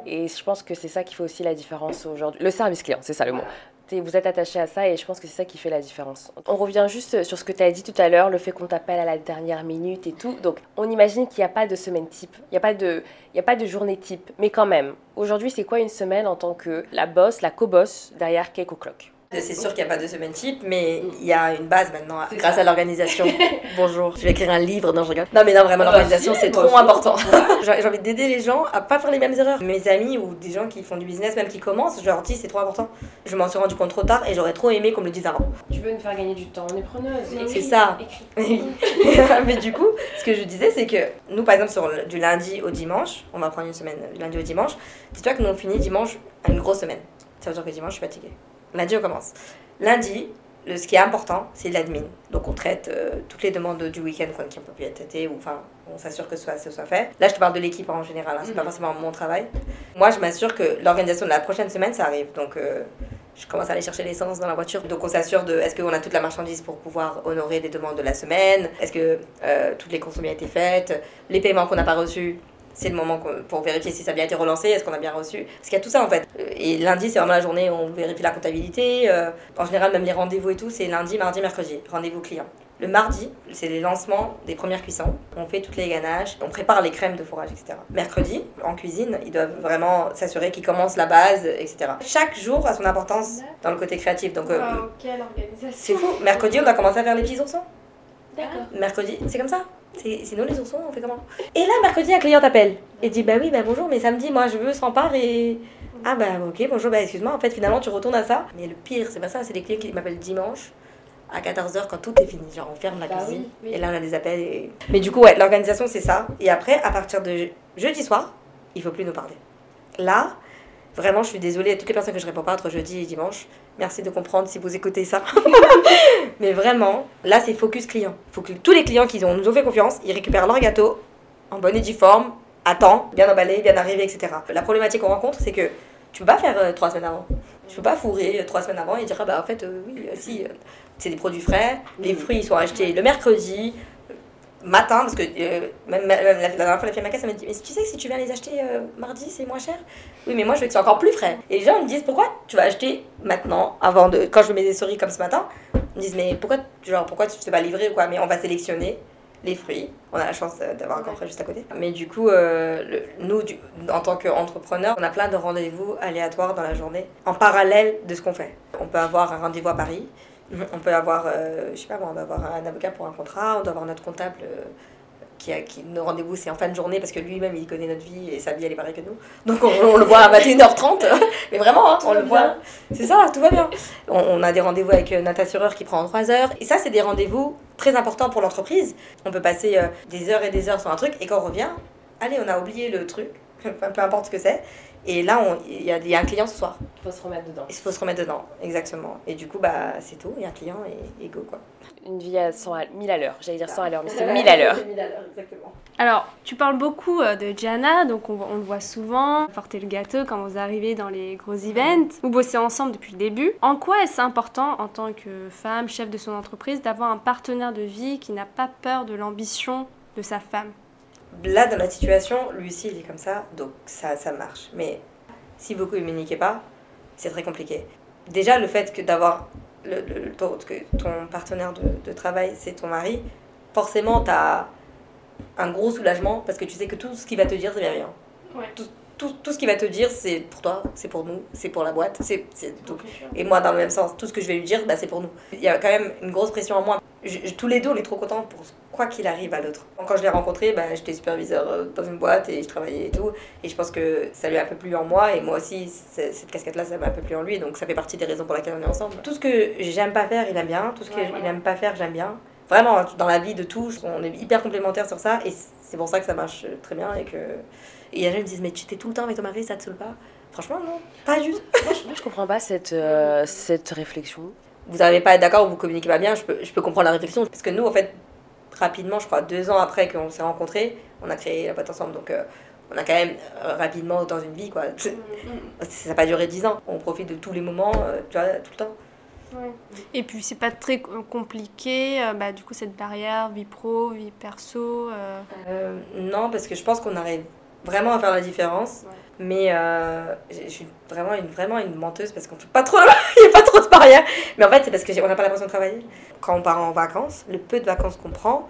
Et je pense que c'est ça qui fait aussi la différence aujourd'hui. Le service client, c'est ça le mot. Vous êtes attaché à ça et je pense que c'est ça qui fait la différence. On revient juste sur ce que tu as dit tout à l'heure, le fait qu'on t'appelle à la dernière minute et tout. Donc, on imagine qu'il n'y a pas de semaine type, il n'y a, pas de- il y a pas de journée type. Mais quand même, aujourd'hui, c'est quoi une semaine en tant que la boss, la co-boss derrière Cake O'Clock? C'est sûr qu'il n'y a pas de semaine type, mais il y a une base maintenant grâce ça. à l'organisation. [LAUGHS] Bonjour, je vais écrire un livre, non je rigole. Non mais non, vraiment Ah bah l'organisation c'est trop important. [LAUGHS] J'ai envie d'aider les gens à pas faire les mêmes erreurs. Mes amis ou des gens qui font du business, même qui commencent, je leur dis c'est trop important. Je m'en suis rendu compte trop tard et j'aurais trop aimé qu'on me le dise avant. Tu veux nous faire gagner du temps, on est preneuse. C'est ça. [LAUGHS] mais du coup, ce que je disais, c'est que nous, par exemple, sur le- du lundi au dimanche, on va prendre une semaine du lundi au dimanche, dis-toi que nous, on finit dimanche à une grosse semaine. Ça veut dire que dimanche, je suis fatiguée. Lundi, on commence. Lundi, le, ce qui est important, c'est l'admin. Donc on traite euh, toutes les demandes du week-end quoi, qui pas pu être traitées, ou enfin, on s'assure que ce soit, ce soit fait. Là, je te parle de l'équipe en général, hein, c'est pas Mhm. forcément mon travail. Moi, je m'assure que l'organisation de la prochaine semaine, ça arrive. Donc euh, je commence à aller chercher l'essence dans la voiture. Donc on s'assure de est-ce qu'on a toute la marchandise pour pouvoir honorer les demandes de la semaine? Est-ce que euh, toutes les consommations ont été faites? Les paiements qu'on n'a pas reçus c'est le moment pour vérifier si ça a bien été relancé, est-ce qu'on a bien reçu. Parce qu'il y a tout ça en fait. Euh, Et lundi, c'est vraiment la journée où on vérifie la comptabilité. euh, en général, même les rendez-vous et tout, c'est lundi, mardi, mercredi. Rendez-vous client. Le mardi, c'est les lancements des premières cuissons. On fait toutes les ganaches, on prépare les crèmes de fourrage, etc. Mercredi, en cuisine, ils doivent vraiment s'assurer qu'ils commencent la base, etc. Chaque jour a son importance dans le côté créatif. Donc, euh, quelle organisation. c'est fou. Mercredi, on a commencé à faire les petits oursons. D'accord. Mercredi, c'est comme ça. Nous les oursons, on fait comment? Et là, mercredi, un client t'appelle et dit Bah oui, bah bonjour, mais samedi, moi je veux 100 parts et. Ah bah ok, bonjour, bah excuse-moi, en fait finalement tu retournes à ça. Mais le pire, c'est pas ça, c'est les clients qui m'appellent dimanche à 14h quand tout est fini. Genre on ferme la Bah cuisine oui, oui. et là on a des appels. Et... Mais du coup, ouais, l'organisation c'est ça. Et après, à partir de jeudi soir, il faut plus nous parler. Là, vraiment, je suis désolée à toutes les personnes que je réponds pas entre jeudi et dimanche. Merci de comprendre si vous écoutez ça. [LAUGHS] Mais vraiment, là, c'est focus client. Il faut que tous les clients qui ont, nous ont fait confiance, ils récupèrent leur gâteau en bonne et due forme, à temps, bien emballé, bien arrivé, etc. La problématique qu'on rencontre, c'est que tu peux pas faire euh, trois semaines avant. Tu peux pas fourrer euh, trois semaines avant et dire, ah bah en fait, euh, oui, si, c'est des produits frais, les fruits ils sont achetés le mercredi, matin, parce que euh, même, même la, dernière fois, la fille à ma caisse, elle m'a dit, mais tu sais que si tu viens les acheter euh, mardi, c'est moins cher? Oui, mais moi, je veux que c'est encore plus frais. Et les gens ils me disent, pourquoi tu vas acheter maintenant, avant de. Quand je mets des souris comme ce matin, ils me disent, mais pourquoi, genre, pourquoi tu ne fais pas livrer ou quoi? Mais on va sélectionner les fruits. On a la chance euh, d'avoir un coffret juste à côté. Mais du coup, euh, le- nous, du- en tant qu'entrepreneurs, on a plein de rendez-vous aléatoires dans la journée, en parallèle de ce qu'on fait. On peut avoir un rendez-vous à Paris, on peut avoir, euh, je sais pas moi, on va avoir un avocat pour un contrat, on doit avoir notre comptable euh, qui a qui, nos rendez-vous c'est en fin de journée parce que lui-même il connaît notre vie et sa vie elle est pareille que nous. Donc on, on le voit à 21h30, [LAUGHS] mais vraiment, hein, on le voit. C'est ça, tout va bien. On, on a des rendez-vous avec euh, notre assureur qui prend 3 heures. Et ça, c'est des rendez-vous très importants pour l'entreprise. On peut passer euh, des heures et des heures sur un truc et quand on revient, allez, on a oublié le truc, [LAUGHS] peu importe ce que c'est. Et là, on- il y, a- il y a un client ce soir. Il faut se remettre dedans. Il faut se remettre dedans, exactement. Et du coup, bah, c'est tout. Il y a un client et, et go quoi. Une vie à 100 à 1000 à l'heure. J'allais dire 100 à l'heure, mais c'est 1000 à l'heure. exactement. Alors, tu parles beaucoup euh, de Gianna, donc on, on le voit souvent porter le gâteau quand vous arrivez dans les gros events. Vous bossez ensemble depuis le début. En quoi est-ce important en tant que femme, chef de son entreprise, d'avoir un partenaire de vie qui n'a pas peur de l'ambition de sa femme? Là, dans notre situation, lui aussi, il est comme ça, donc ça, ça marche. Mais si vous communiquez pas, c'est très compliqué. Déjà, le fait que d'avoir le, le- ton, que ton partenaire de, de travail, c'est ton mari, forcément, tu as un gros soulagement parce que tu sais que tout ce qu'il va te dire, c'est bienveillant. Ouais. Tout, tout, tout ce qu'il va te dire, c'est pour toi, c'est pour nous, c'est pour la boîte, c'est tout. Et moi, dans le même sens, tout ce que je vais lui dire, bah, c'est pour nous. Il y a quand même une grosse pression en moi. Je- je- tous les deux, on est trop contents pour quoi qu'il arrive à l'autre. Quand je l'ai rencontré, bah, j'étais superviseur euh, dans une boîte et je travaillais et tout. Et je pense que ça lui a un peu plu en moi et moi aussi, cette casquette-là, ça m'a un peu plu en lui. Donc ça fait partie des raisons pour lesquelles on est ensemble. Tout ce que j'aime pas faire, il aime bien. Tout ce Ouais, qu'il voilà. n'aime pas faire, j'aime bien. Vraiment, dans la vie de tous, on est hyper complémentaires sur ça et c'est pour ça que ça marche très bien et que. Et il y a des gens qui me disent, mais tu t'es tout le temps avec ton mari, ça te saoule pas? Franchement, non, pas du tout. Moi, je, moi, je comprends pas cette, euh, cette réflexion. vous n'arrivez pas à être d'accord ou vous communiquez pas bien, je peux, je peux comprendre la réflexion. Parce que nous, en fait, rapidement, je crois, deux ans après qu'on s'est rencontrés, on a créé la boîte ensemble. Donc, euh, on a quand même euh, rapidement dans une vie, quoi. Ça n'a pas duré dix ans. On profite de tous les moments, euh, tu vois, tout le temps. Et puis c'est pas très co- compliqué, euh, bah, du coup cette barrière vie pro, vie perso. euh, Euh, non, parce que je pense qu'on arrive vraiment à faire la différence. Ouais. Mais euh, je je suis vraiment une, vraiment une menteuse parce qu'on fait pas trop, [LAUGHS] il n'y a pas trop de barrières. Mais en fait, c'est parce qu'on n'a pas l'impression de travailler. Quand on part en vacances, le peu de vacances qu'on prend,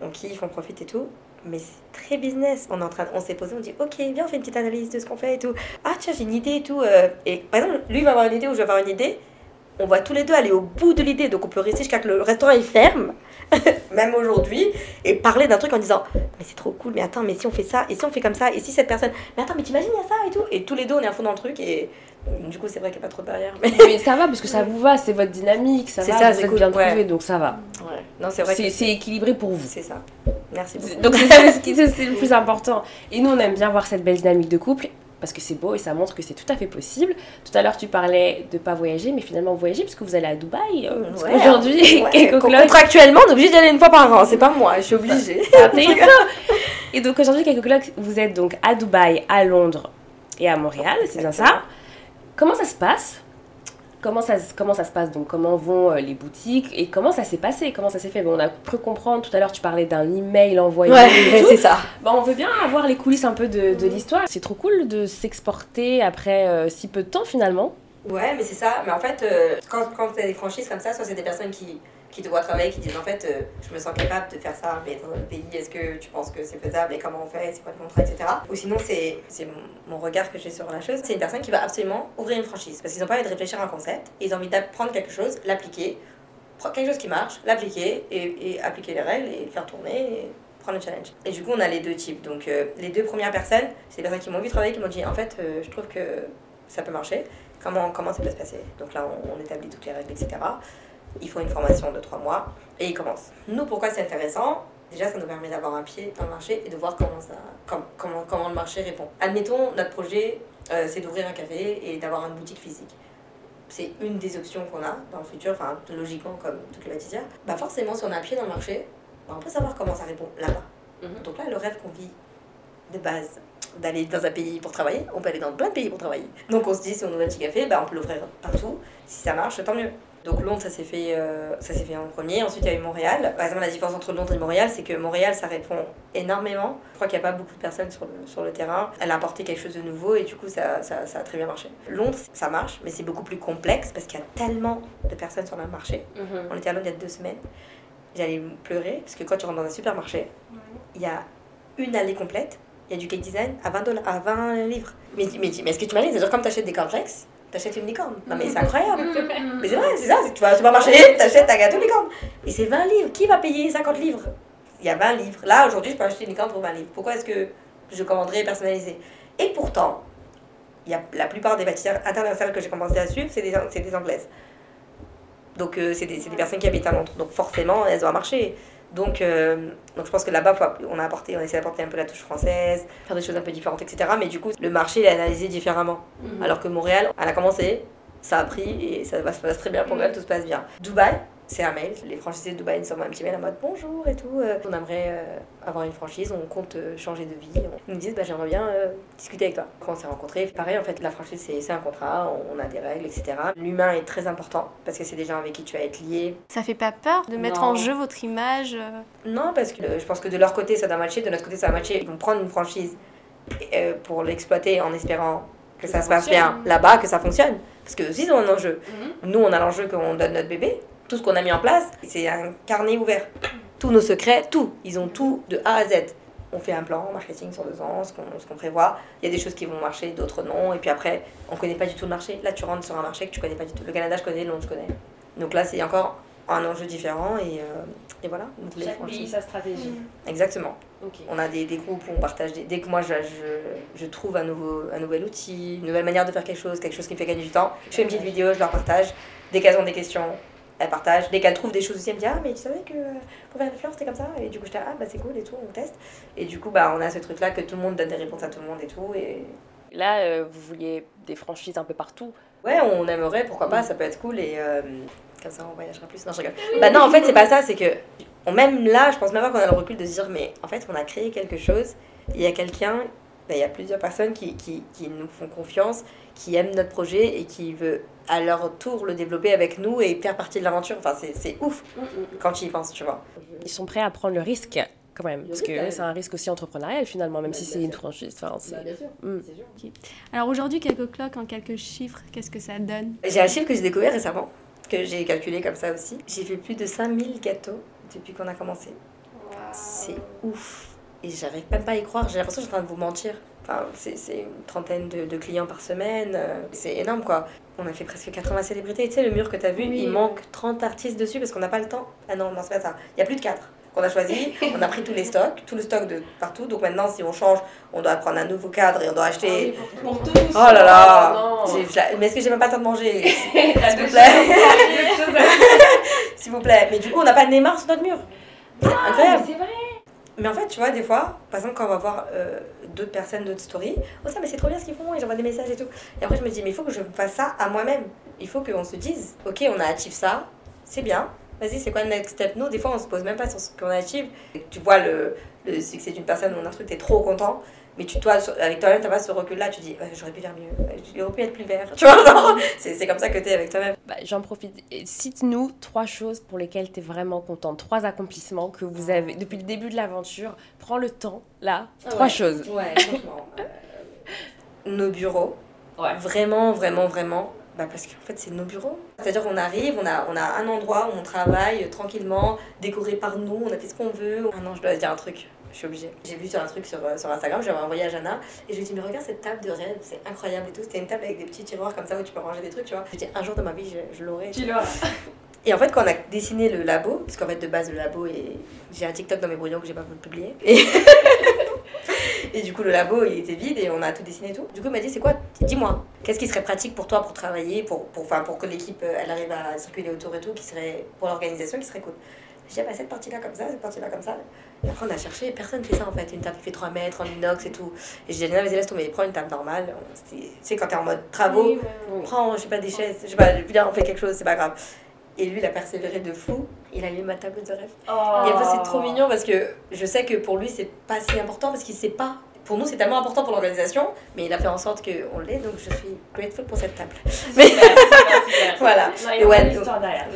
on kiffe, on profite et tout. Mais c'est très business. On, est en train, on s'est posé, on dit Ok, viens, on fait une petite analyse de ce qu'on fait et tout. Ah, tiens, j'ai une idée et tout. euh. Et par exemple, lui va avoir une idée ou je vais avoir une idée. On va tous les deux aller au bout de l'idée. Donc on peut rester jusqu'à que le restaurant il ferme, [LAUGHS] même aujourd'hui, et parler d'un truc en disant Mais c'est trop cool, mais attends, mais si on fait ça, et si on fait comme ça, et si cette personne. Mais attends, mais t'imagines, il y a ça et tout. Et tous les deux, on est à fond dans le truc, et du coup, c'est vrai qu'il n'y a pas trop de barrières. Mais... Mais ça va parce que ça vous va, c'est votre dynamique, ça va, ça, vous c'est êtes cool, bien ouais. trouvé, donc ça va. Ouais. Non, c'est vrai C'est équilibré pour vous. c'est ça. Merci beaucoup. Donc [LAUGHS] c'est ça ce qui- c'est c'est le plus important. Et nous, on aime bien voir cette belle dynamique de couple. Parce que c'est beau et ça montre que c'est tout à fait possible. Tout à l'heure, tu parlais de pas voyager, mais finalement voyager puisque vous allez à Dubaï. Euh, Ouais, qu'aujourd'hui, Ouais, [LAUGHS] Contractuellement, on est obligé d'y aller une fois par an. C'est pas moi, je suis obligée. [LAUGHS] Et donc aujourd'hui, Keko Club, vous êtes donc à Dubaï, à Londres et à Montréal, c'est bien ça. Comment ça se passe? Comment ça, se- comment ça se passe donc? Comment vont euh, les boutiques? Et comment ça s'est passé? Comment ça s'est fait? Bon, On a cru comprendre tout à l'heure, tu parlais d'un email envoyé. Ouais, [LAUGHS] c'est ça. Bah, on veut bien avoir les coulisses un peu de, de l'histoire. C'est trop cool de s'exporter après euh, si peu de temps finalement. Ouais, mais c'est ça. Mais en fait, euh, quand, quand tu as des franchises comme ça, soit c'est des personnes qui, qui te voient travailler, qui disent en fait, euh, je me sens capable de faire ça, mais dans un pays, est-ce que tu penses que c'est faisable et comment on fait, c'est quoi le contrat, etc. Ou sinon, c'est mon, regard que j'ai sur la chose. C'est une personne qui va absolument ouvrir une franchise parce qu'ils n'ont pas envie de réfléchir à un concept, ils ont envie d'apprendre quelque chose, l'appliquer, prendre quelque chose qui marche, l'appliquer et, et appliquer les règles et le faire tourner. Et prendre le challenge. Et du coup, on a les deux types. Donc, euh, les deux premières personnes, c'est les personnes qui m'ont vu travailler, qui m'ont dit en fait, euh, je trouve que ça peut marcher comment, comment ça peut se passer? Donc là, on établit toutes les règles, etc. Il faut une formation de trois mois et ils commencent. Nous, pourquoi c'est intéressant? Déjà, ça nous permet d'avoir un pied dans le marché et de voir comment, ça, com- comment, comment le marché répond. Admettons, notre projet, euh, c'est d'ouvrir un café et d'avoir une boutique physique. C'est une des options qu'on a dans le futur, enfin, logiquement, comme toutes les bâtisières. Bah forcément, si on a un pied dans le marché, bah, on peut savoir comment ça répond là-bas. Mhm. Donc là, le rêve qu'on vit de base, d'aller dans un pays pour travailler, on peut aller dans plein de pays pour travailler. Donc on se dit, si on ouvre un petit café, bah, on peut l'ouvrir partout. Si ça marche, tant mieux. Donc Londres, ça s'est fait, euh, ça s'est fait en premier. Ensuite, il y a eu Montréal. Par exemple, la différence entre Londres et Montréal, c'est que Montréal, ça répond énormément. Je crois qu'il n'y a pas beaucoup de personnes sur le, sur le terrain. Elle a apporté quelque chose de nouveau et du coup, ça, ça, ça a très bien marché. Londres, ça marche, mais c'est beaucoup plus complexe parce qu'il y a tellement de personnes sur le marché. On était à Londres il y a deux semaines. J'allais pleurer parce que quand tu rentres dans un supermarché, il y a une allée complète, il y a du cake design à 20, dollars, à 20 livres. Mais, mais, mais est-ce que tu imagines? C'est-à-dire comme tu achètes des cornflakes, tu achètes une licorne. Non mais c'est incroyable. Mais c'est vrai, c'est ça. Tu vas au supermarché, tu achètes un gâteau licorne. Et c'est 20 livres. Qui va payer 50 livres? Il y a 20 livres. Là, aujourd'hui, je peux acheter une licorne pour 20 livres. Pourquoi est-ce que je commanderais personnalisé Et pourtant, il y a la plupart des bâtisseurs internationales que j'ai commencé à suivre, c'est des, c'est des anglaises. Donc, euh, c'est des, des personnes qui habitent à Londres. Donc, forcément, elles ont marché. Donc, euh, donc je pense que là-bas, on a apporté, on essaie d'apporter un peu la touche française, faire des choses un peu différentes, etc. Mais du coup, le marché il est analysé différemment. Alors que Montréal, elle a commencé, ça a pris et ça va se passe très bien pour elle, tout se passe bien. Dubaï, c'est un mail. Les franchisés de Dubaï nous envoient un petit mail en mode bonjour et tout. euh, on aimerait euh, avoir une franchise, on compte euh, changer de vie. Ils nous disent bah, j'aimerais bien discuter avec toi. Quand on s'est rencontrés, pareil, en fait, la franchise c'est un contrat, on a des règles, etc. L'humain est très important parce que c'est des gens avec qui tu vas être lié. Ça fait pas peur de mettre Non. en jeu votre image Non, parce que je pense que de leur côté ça doit matcher, de notre côté ça va matcher. Ils vont prendre une franchise pour l'exploiter en espérant que ça, ça se passe bien là-bas, que ça fonctionne. Parce que aussi ils ont un enjeu. Nous, on a l'enjeu qu'on donne notre bébé. Tout ce qu'on a mis en place, c'est un carnet ouvert. Tous nos secrets, tout. Ils ont tout de A à Z. On fait un plan marketing sur deux ans, ce qu'on ce qu'on prévoit. Il y a des choses qui vont marcher, d'autres non. Et puis après, on connaît pas du tout le marché. Là, tu rentres sur un marché que tu connais pas du tout. Le Canada, je connais, Londres, je connais. Donc là, c'est encore un enjeu différent. Et, euh, et voilà. Donc, les Chaque pays sa stratégie. Exactement. Ok. On a des, des groupes où on partage des... Dès que moi, je, je, je trouve un, nouveau, un nouvel outil, une nouvelle manière de faire quelque chose, quelque chose qui me fait gagner du temps, je fais une petite vidéo, je leur partage. Dès qu'elles ont des questions, elles partagent. Dès qu'elles trouvent des choses aussi, elles me disent Ah, mais tu savais que pour faire des fleurs, c'était comme ça? Et du coup, j'étais Ah, bah c'est cool et tout, on teste. Et du coup, bah, on a ce truc-là que tout le monde donne des réponses à tout le monde et tout. Et Là, euh, vous vouliez des franchises un peu partout? ouais, on aimerait, pourquoi pas, ça peut être cool. Et euh, comme ça, on voyagera plus. Non, je rigole. Bah non, en fait, c'est pas ça, c'est que on, même là, je pense même pas qu'on a le recul de se dire, mais en fait, on a créé quelque chose, il y a quelqu'un, bah, il y a plusieurs personnes qui, qui, qui nous font confiance, qui aiment notre projet et qui veulent à leur tour le développer avec nous et faire partie de l'aventure. Enfin, c'est c'est ouf quand tu y penses, tu vois. Ils sont prêts à prendre le risque quand même, parce que c'est un risque aussi entrepreneurial finalement, même Bah, si bien c'est une franchise. Enfin, c'est- sûr, Mm. c'est sûr. Alors aujourd'hui, quelques cloques en quelques chiffres, qu'est-ce que ça donne? J'ai un chiffre que j'ai découvert récemment, que j'ai calculé comme ça aussi. J'ai fait plus de 5000 gâteaux depuis qu'on a commencé. C'est ouf. Et j'arrive même pas à y croire. J'ai l'impression que je suis en train de vous mentir. Enfin, c'est une trentaine de, de clients par semaine. euh, C'est énorme, quoi. On a fait presque 80 célébrités. Tu sais, le mur que tu as vu, Oui. il manque 30 artistes dessus parce qu'on n'a pas le temps. Ah non, non, c'est pas ça. Il y a plus de 4 qu'on a choisi. [LAUGHS] on a pris tous les stocks, tout le stock de partout. Donc maintenant, si on change, on doit prendre un nouveau cadre et on doit acheter. pour tous. Oh là là j'ai- Mais est-ce que j'ai même pas le temps de manger? [LAUGHS] S'il vous plaît. [LAUGHS] S'il vous plaît. Mais du coup, on n'a pas de Neymar sur notre mur. C'est incroyable. c'est vrai. Mais en fait, tu vois, des fois, par exemple, quand on va voir euh, d'autres personnes, d'autres stories, oh ça, mais c'est trop bien ce qu'ils font, et j'envoie des messages et tout. Et après, je me dis, mais il faut que je fasse ça à moi-même. Il faut qu'on se dise, ok, on a achieve ça, c'est bien. Vas-y, c'est quoi le next step? Nous, des fois, on se pose même pas sur ce qu'on a achieve. Tu vois le, le succès d'une personne ou un truc, t'es trop content. Mais tu, toi, avec toi-même, t'as pas ce recul-là, tu dis, j'aurais pu faire mieux, j'aurais pu être plus vert. [LAUGHS] Tu vois, non c'est, comme ça que t'es avec toi-même. Bah, j'en profite. Cite-nous trois choses pour lesquelles t'es vraiment contente, trois accomplissements que vous avez depuis le début de l'aventure. Prends le temps, là, trois Ouais. choses. Ouais, franchement. euh, nos bureaux, Ouais. vraiment, vraiment, vraiment. Bah parce qu'en fait, c'est nos bureaux. C'est-à-dire qu'on arrive, on a, on a un endroit où on travaille tranquillement, décoré par nous, on a fait ce qu'on veut. Ah non, je dois dire un truc. Je suis obligée. J'ai vu sur un truc sur, euh, sur Instagram, j'avais envoyé à Jana et je lui ai dit mais regarde cette table de rêve, c'est incroyable et tout. C'était une table avec des petits tiroirs comme ça où tu peux ranger des trucs, tu vois. Je dis un jour de ma vie, je, je l'aurai. [LAUGHS] Et en fait, quand on a dessiné le labo, parce qu'en fait, de base, le labo, est... j'ai un TikTok dans mes brouillons que j'ai pas voulu publier. Et... [LAUGHS] et du coup, le labo, il était vide et on a tout dessiné et tout. Du coup, il m'a dit, c'est quoi? Dis-moi, qu'est-ce qui serait pratique pour toi pour travailler, pour, pour, enfin, pour que l'équipe, euh, elle arrive à circuler autour et tout, qui serait, pour l'organisation, qui serait cool? Dit, ah, bah, cette partie-là comme ça, cette partie-là comme ça. Et après, on a cherché, et personne fait ça en fait. Une table qui fait 3 mètres en inox et tout. Et j'ai dit, non, vas-y, laisse tomber, prends une table normale. Tu sais, quand t'es en mode travaux, prends, je sais pas, des chaises, je sais pas, viens, on fait quelque chose, c'est pas grave. Et lui, il a persévéré de fou. Il a eu ma table de rêve. Et en fait, c'est trop mignon parce que je sais que pour lui, c'est pas si important parce qu'il sait pas. Pour nous, c'est tellement important pour l'organisation, mais il a fait en sorte qu'on l'ait, donc je suis grateful pour cette table. Mais [LAUGHS] [LAUGHS] voilà. Non, a ouais,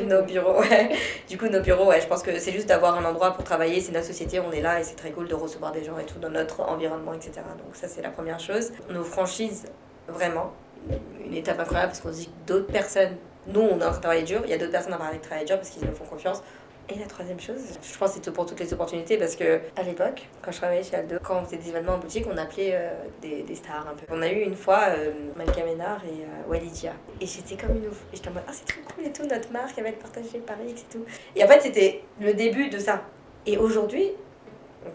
une nos- bureaux, ouais. Du coup, nos bureaux, ouais, je pense que c'est juste d'avoir un endroit pour travailler. C'est notre société, on est là et c'est très cool de recevoir des gens et tout dans notre environnement, etc. Donc, ça, c'est la première chose. Nos franchises, vraiment, une étape incroyable parce qu'on se dit que d'autres personnes, nous, on train de travailler dur, il y a d'autres personnes en train de travailler dur parce qu'ils nous font confiance. Et la troisième chose, je pense que c'est pour toutes les opportunités parce que à l'époque, quand je travaillais chez Aldo, quand on faisait des événements en boutique, on appelait euh, des, des stars un peu. On a eu une fois euh, Malika Ménard et euh, Walidia. Et j'étais comme une ouf. Et j'étais en mode, ah c'est trop cool et tout, notre marque, elle va être partagée par X et tout. Et en fait, c'était le début de ça. Et aujourd'hui,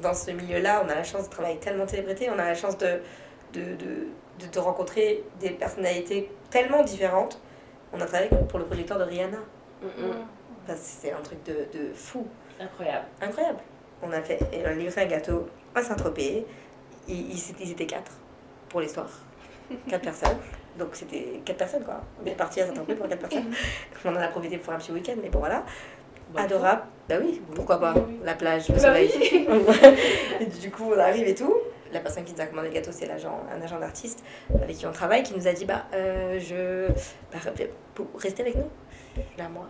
dans ce milieu-là, on a la chance de travailler avec tellement de célébrités, on a la chance de, de, de, de, de rencontrer des personnalités tellement différentes. On a travaillé pour le projecteur de Rihanna. Mm, mm. Enfin, c'est un truc de, de fou. Incroyable. Incroyable. On a fait, on a livré un gâteau à Saint-Tropez. Ils, ils, ils étaient quatre pour l'histoire. Quatre personnes. Donc c'était quatre personnes quoi. On est parti à Saint-Tropez pour quatre personnes. [LAUGHS] On en a profité pour un petit week-end, mais bon voilà. Bon, Adorable. Bah oui, pourquoi pas. La plage, le Bah soleil. oui. [LAUGHS] Et du coup, on arrive et tout. La personne qui nous a commandé le gâteau, c'est l'agent, un agent d'artiste avec qui on travaille, qui nous a dit bah, euh, je. Bah, pour rester avec nous. Là, moi.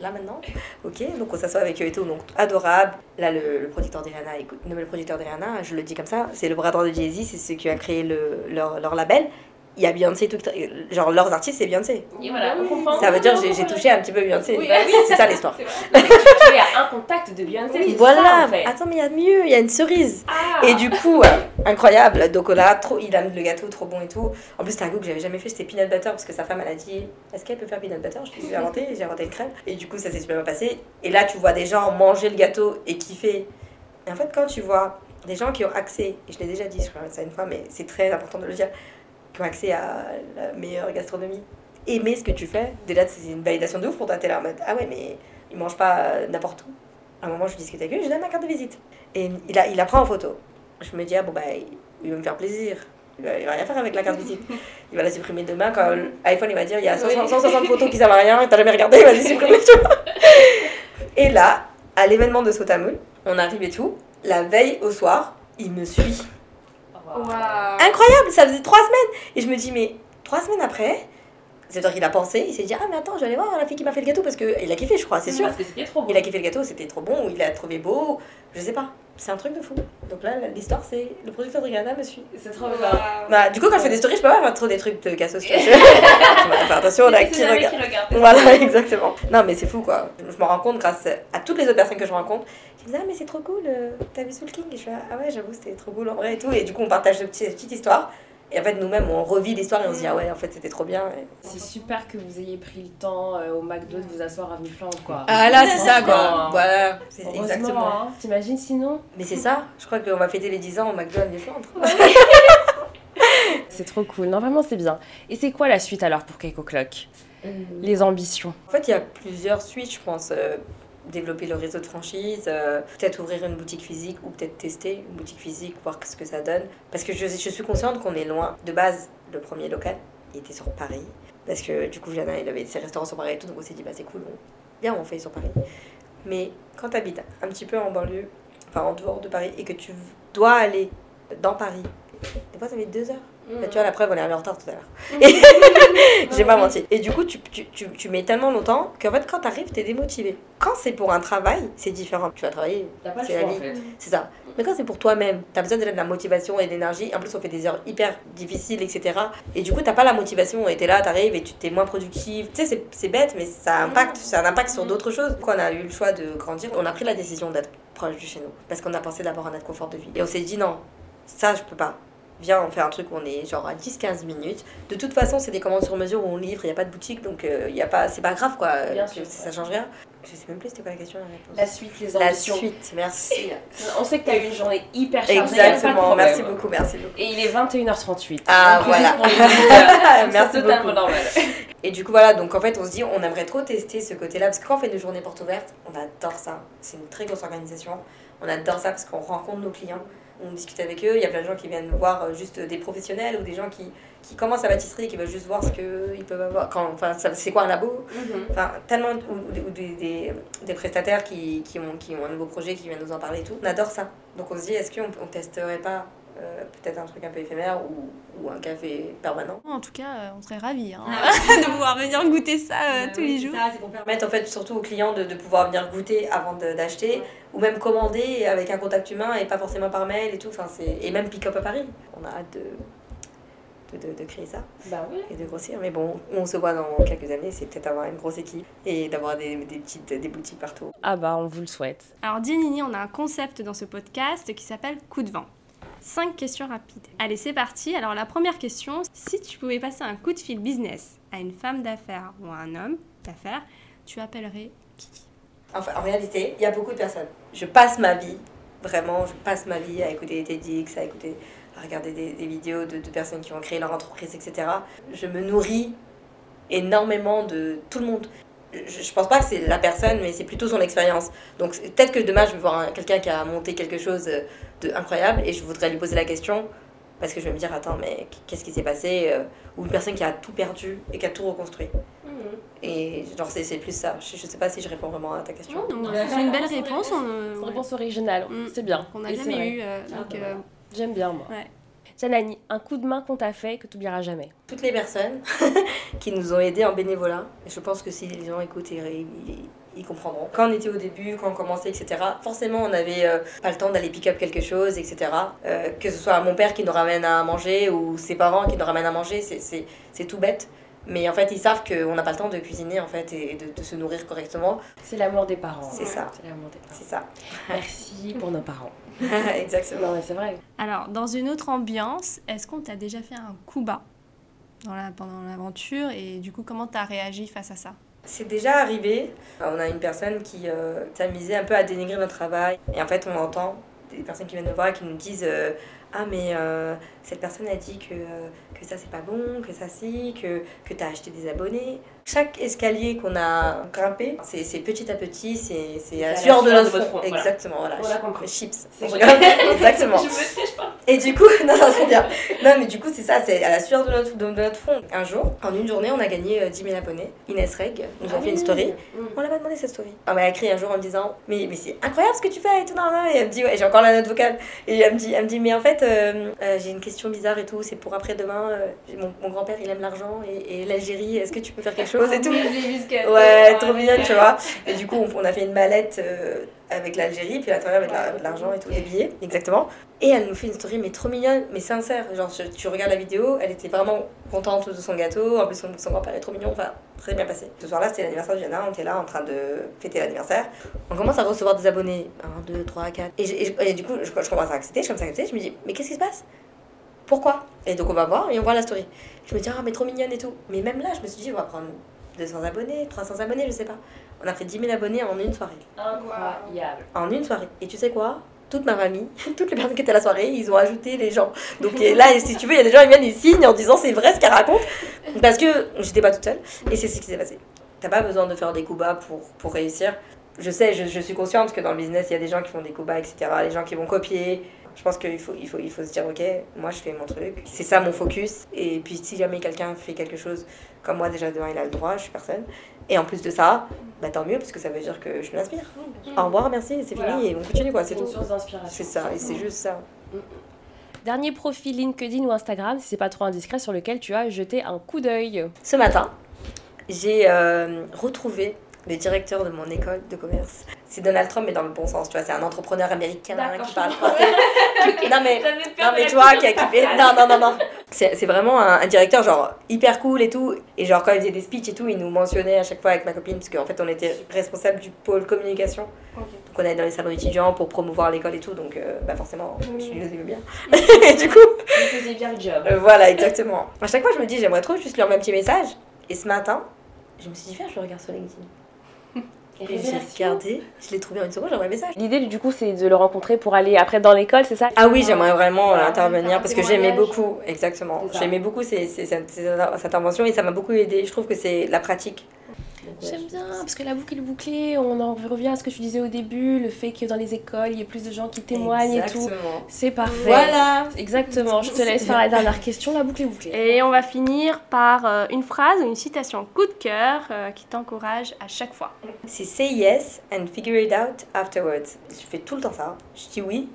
Là maintenant, ok, donc on s'assoit avec eux tout, donc adorable. Là, le, producteur d'Iriana, écoute, nommé le producteur d'Iriana, je le dis comme ça, c'est le bras droit de Jay-Z, c'est ceux qui a créé le, leur, leur label. Il y a Beyoncé, tout, genre leurs artistes, c'est Beyoncé. Et voilà, on comprend. Ça veut dire j'ai j'ai touché un petit peu Beyoncé. Oui, bah oui, c'est ça l'histoire. Tu tu es à un contact de Beyoncé. c'est Voilà, ça, en fait. attends, mais il y a mieux, il y a une cerise. Ah. Et du coup, euh, incroyable. Donc là, trop, il a le gâteau trop bon et tout. En plus, c'était un goût que j'avais jamais fait, c'était peanut butter parce que sa femme elle a dit Est-ce qu'elle peut faire peanut butter? Je lui ai dit, J'ai inventé, j'ai inventé une crème. Et du coup, ça s'est super bien passé. Et là, tu vois des gens manger le gâteau et kiffer. Et en fait, quand tu vois des gens qui ont accès, et je l'ai déjà dit, je crois ça une fois, mais c'est très important de le dire, qui ont accès à la meilleure gastronomie, aimer ce que tu fais, déjà, c'est une validation de ouf pour toi. T'es là en mode Ah ouais, mais ils mangent pas n'importe où. À un moment, je discute avec lui, je lui donne ma carte de visite. Et il, a, il la prend en photo. Je me dis, ah bon, bah, il, il va me faire plaisir. Il va, il va rien faire avec la carte de visite. [LAUGHS] Il va la supprimer demain quand l'iPhone il va dire, il y a 160, 160 photos qui servent à rien, t'as jamais regardé, il va les [LAUGHS] supprimer, tu vois. Et là, à l'événement de Sotamoul, on arrive et tout. La veille au soir, il me suit. Wow. Incroyable, ça faisait trois semaines. Et je me dis, mais trois semaines après, c'est-à-dire qu'il a pensé, il s'est dit, ah mais attends, je vais aller voir la fille qui m'a fait le gâteau parce qu'il a kiffé, je crois, c'est sûr. Parce que c'était trop bon. Il a kiffé le gâteau, c'était trop bon, ou il l'a trouvé beau, je sais pas. C'est un truc de fou. Donc là, l'histoire, c'est le producteur de Rihanna me suit. C'est trop bien. Bah, du coup, quand je fais des stories, je peux pas faire trop des trucs de cassos. tu [LAUGHS] faire attention, là, qui regarde. qui regarde. Voilà, [LAUGHS] exactement. Non, mais c'est fou, quoi. Je me rends compte grâce à toutes les autres personnes que je rencontre me Ah, mais c'est trop cool, euh, t'as vu Soul King Et je fais Ah ouais, j'avoue, c'était trop cool en vrai et tout. Et du coup, on partage cette petite, histoire. Et en fait, nous-mêmes, on revit l'histoire et on se dit Ah ouais, en fait, c'était trop bien. Et- C'est super que vous ayez pris le temps euh, au McDo de vous asseoir à Villeflandre, quoi. Ah là, c'est ça, quoi. Voilà, c'est exactement. hein. T'imagines sinon Mais c'est ça, je crois qu'on va fêter les 10 ans au McDo à Villeflandre. [LAUGHS] C'est trop cool. Non, vraiment, c'est bien. Et c'est quoi la suite alors pour Cake O'Clock? Les ambitions. En fait, il y a plusieurs suites, je pense. Développer le réseau de franchise, euh, peut-être ouvrir une boutique physique ou peut-être tester une boutique physique, voir ce que ça donne. Parce que je, suis consciente qu'on est loin. De base, le premier local, il était sur Paris. Parce que du coup, Jana, il avait ses restaurants sur Paris et tout, donc on s'est dit, bah c'est cool, on... bien, on fait sur Paris. Mais quand tu habites un petit peu en banlieue, enfin en dehors de Paris, et que tu dois aller dans Paris, des fois ça met deux heures. Bah, tu vois, la preuve, on est allé en retard tout à l'heure. [LAUGHS] J'ai pas menti. Et du coup, tu, tu, tu, tu mets tellement longtemps qu'en fait, quand t'arrives, t'es démotivé. Quand c'est pour un travail, c'est différent. Tu vas travailler, c'est la en vie. fait. C'est ça. Mais quand c'est pour toi-même, t'as besoin déjà de la motivation et de l'énergie. En plus, on fait des heures hyper difficiles, etc. Et du coup, t'as pas la motivation et t'es là, t'arrives et tu t'es moins productive. Tu sais, c'est- bête, mais ça impacte, ça a un impact sur d'autres choses. Quand on a eu le choix de grandir, on a pris la décision d'être proche du chez nous. Parce qu'on a pensé d'abord à notre confort de vie. Et on s'est dit non, ça, je peux pas. Viens, on fait un truc où on est genre à 10-15 minutes. De toute façon, c'est des commandes sur mesure où on livre, il n'y a pas de boutique, donc euh, il a pas, c'est pas grave quoi. Bien Euh, sûr, ça change rien. Je sais même plus c'était quoi la question, la. La suite, les La ambitions. suite, merci. [LAUGHS] On sait que t'as eu une journée hyper chargée. Exactement, merci beaucoup, merci beaucoup. Et il est 21h38. Ah, voilà. pour auditeurs. [LAUGHS] Merci C'est totalement beaucoup. normal. Et du coup, voilà, donc en fait, on se dit, on aimerait trop tester ce côté-là, parce que quand on fait des journées portes ouvertes, on adore ça. C'est une très grosse organisation. On adore ça parce qu'on rencontre nos clients, on discute avec eux. Il y a plein de gens qui viennent voir euh, juste des professionnels ou des gens qui, qui commencent la pâtisserie, qui veulent juste voir ce qu'ils peuvent avoir. Quand, enfin, c'est quoi un labo? Enfin, tellement, ou, ou des, des, des prestataires qui, qui, ont, qui ont un nouveau projet, qui viennent nous en parler et tout. On adore ça. Donc on se dit, est-ce qu'on on testerait pas euh, peut-être un truc un peu éphémère ou, ou un café permanent En tout cas, euh, on serait ravis hein, Ah [LAUGHS] de pouvoir venir goûter ça euh, Bah tous oui, les jours. ça, c'est pour permettre en fait surtout aux clients de, de pouvoir venir goûter avant d'acheter ou même commander avec un contact humain et pas forcément par mail et tout. Enfin, c'est... Et même pick-up à Paris. On a hâte de, de, créer ça Bah oui. et de grossir. Mais bon, on se voit dans quelques années, c'est peut-être avoir une grosse équipe et d'avoir des, des, petites, des boutiques partout. Ah bah on vous le souhaite. Alors, dis Nini, on a un concept dans ce podcast qui s'appelle Coup de vent. Cinq questions rapides. Allez, c'est parti. Alors, la première question si tu pouvais passer un coup de fil business à une femme d'affaires ou à un homme d'affaires, tu appellerais qui? En réalité, il y a beaucoup de personnes. Je passe ma vie, vraiment, je passe ma vie à écouter des TEDx, à écouter, à regarder des, vidéos de personnes qui ont créé leur entreprise, etc. Je me nourris énormément de tout le monde. Je, je pense pas que c'est la personne, mais c'est plutôt son expérience. Donc peut-être que demain, je vais voir un- quelqu'un qui a monté quelque chose de incroyable et je voudrais lui poser la question parce que je vais me dire, attends, mais qu'est-ce qui s'est passé euh, Ou une personne qui a tout perdu et qui a tout reconstruit. Et genre, c'est plus ça. Je, je sais pas si je réponds vraiment à ta question. Ouais. C'est une belle réponse. on, euh, une réponse originale. Mm. C'est bien. qu'on n'a jamais eu. euh, Ah, donc, bah, euh, J'aime bien moi. Ouais. Janani, un coup de main qu'on t'a fait que tu oublieras jamais. toutes les personnes [LAUGHS] qui nous ont aidés en bénévolat. Et je pense que si les gens écoutent, ils, comprendront. Quand on était au début, quand on commençait, etc., forcément, on n'avait euh, pas le temps d'aller pick up quelque chose, etc. Euh, que ce soit mon père qui nous ramène à manger ou ses parents qui nous ramènent à manger, c'est tout bête. Mais en fait, ils savent qu'on n'a pas le temps de cuisiner en fait et de, de se nourrir correctement. C'est l'amour des parents. C'est ça. C'est l'amour des parents. C'est ça. Merci pour nos parents. [LAUGHS] Exactement. C'est vrai. Alors, dans une autre ambiance, est-ce qu'on t'a déjà fait un coup bas dans la, pendant l'aventure et du coup, comment t'as réagi face à ça? C'est déjà arrivé. On a une personne qui euh, s'amusait un peu à dénigrer notre travail. Et en fait, on entend des personnes qui viennent nous voir et qui nous disent euh, Ah, mais euh, cette personne a dit que, euh, que ça c'est pas bon, que ça si, que, que t'as acheté des abonnés. Chaque escalier qu'on a grimpé, c'est petit à petit, c'est à sueur de notre de votre front. voilà. Exactement, voilà. Chips. [LAUGHS] Exactement. [LAUGHS] Je me. Et du coup, [LAUGHS] non, non, c'est bien. Non, mais du coup, c'est ça, c'est à la sueur de notre, de notre front. Un jour, en une journée, on a gagné euh, 10 000 abonnés. Inès Reg nous a fait une story. On l'a pas demandé cette story. Elle m'a écrit un jour en me disant Mais, mais c'est incroyable ce que tu fais et tout. nan, nan. Et elle me dit Ouais, j'ai encore la note vocale. Et elle me dit, elle me dit Mais en fait, euh, euh, j'ai une question bizarre et tout. C'est pour après-demain. euh, mon, mon grand-père, il aime l'argent et, et l'Algérie. Est-ce que tu peux faire quelque chose et tout Ouais, trop mignonne, tu vois. [LAUGHS] Et du coup, on, on a fait une mallette avec l'Algérie, puis à l'intérieur avec de l'argent et tout, des billets, exactement. Et elle nous fait une story, mais trop mignonne, mais sincère. Genre, tu, tu regardes la vidéo, elle était vraiment contente de son gâteau. En plus, son, son grand-père est trop mignon, enfin, très bien passé. Ce soir-là, c'était l'anniversaire de Jana, on était là en train de fêter l'anniversaire. On commence à recevoir des abonnés 1, 2, 3, 4. Et, j'ai- et- et du coup, je, je commence à accepter, je commence à accepter, je me dis, mais qu'est-ce qui se passe? Pourquoi? Et donc, on va voir et on voit la story. Je me dis, ah, mais trop mignonne et tout. Mais même là, je me suis dit, on va prendre 200 abonnés, 300 abonnés, je sais pas. On a pris 10 000 abonnés en une soirée. Incroyable. En une soirée. Et tu sais quoi? Toute ma famille, [LAUGHS] toutes les personnes qui étaient à la soirée, ils ont ajouté les gens. Donc là, si tu veux, il y a des gens qui viennent, ils signent en disant c'est vrai ce qu'elle raconte. Parce que j'étais pas toute seule. Et c'est ce qui s'est passé. T'as pas besoin de faire des coups bas pour, pour réussir. je sais, je, je, suis consciente que dans le business, il y a des gens qui font des combats, etc. Les gens qui vont copier. Je pense qu'il faut, il faut, il faut se dire, ok, moi je fais mon truc. C'est ça mon focus. Et puis si jamais quelqu'un fait quelque chose comme moi, déjà demain, il a le droit, je suis personne. Et en plus de ça, bah, tant mieux, parce que ça veut dire que je l'inspire. Au revoir, merci, c'est fini, et on continue, quoi, c'est tout. C'est ça, et c'est juste ça. Mm. Dernier profil LinkedIn ou Instagram, si c'est pas trop indiscret, sur lequel tu as jeté un coup d'œil. Ce matin, j'ai euh, retrouvé le directeur de mon école de commerce. C'est Donald Trump, mais dans le bon sens, tu vois, c'est un entrepreneur américain qui parle français. [LAUGHS] non, mais, non, mais tu vois, qui a fait. Non, non, non, non. C'est vraiment un, directeur, genre, hyper cool et tout. Et genre, quand il faisait des speeches et tout, il nous mentionnait à chaque fois avec ma copine, parce qu'en fait, on était responsable du pôle communication. Donc, on allait dans les salons étudiants pour promouvoir l'école et tout, donc, euh, bah, forcément, je le faisais bien. [LAUGHS] et du coup. Il faisait bien le job. Euh, voilà, exactement. À chaque fois, je me dis, j'aimerais trop juste lui envoyer un petit message. Et ce matin, je me suis dit, je le regarde sur LinkedIn. Et j'ai regardé, je l'ai trouvé en une seconde, j'aimerais un message. L'idée du coup c'est de le rencontrer pour aller après dans l'école, c'est ça? Ah oui, j'aimerais vraiment euh, intervenir parce que j'aimais beaucoup, exactement. J'aimais beaucoup ces, ces, cette intervention et ça m'a beaucoup aidé. Je trouve que c'est la pratique J'aime bien, parce que la boucle est bouclée, on en revient à ce que tu disais au début, le fait que dans les écoles, il y ait plus de gens qui témoignent et tout. C'est parfait. Voilà. Exactement. Je te laisse faire la dernière question, la boucle est bouclée. Et on va finir par euh, une phrase ou une citation coup de cœur euh, qui t'encourage à chaque fois. C'est say yes and figure it out afterwards. Je fais tout le temps ça. Je dis oui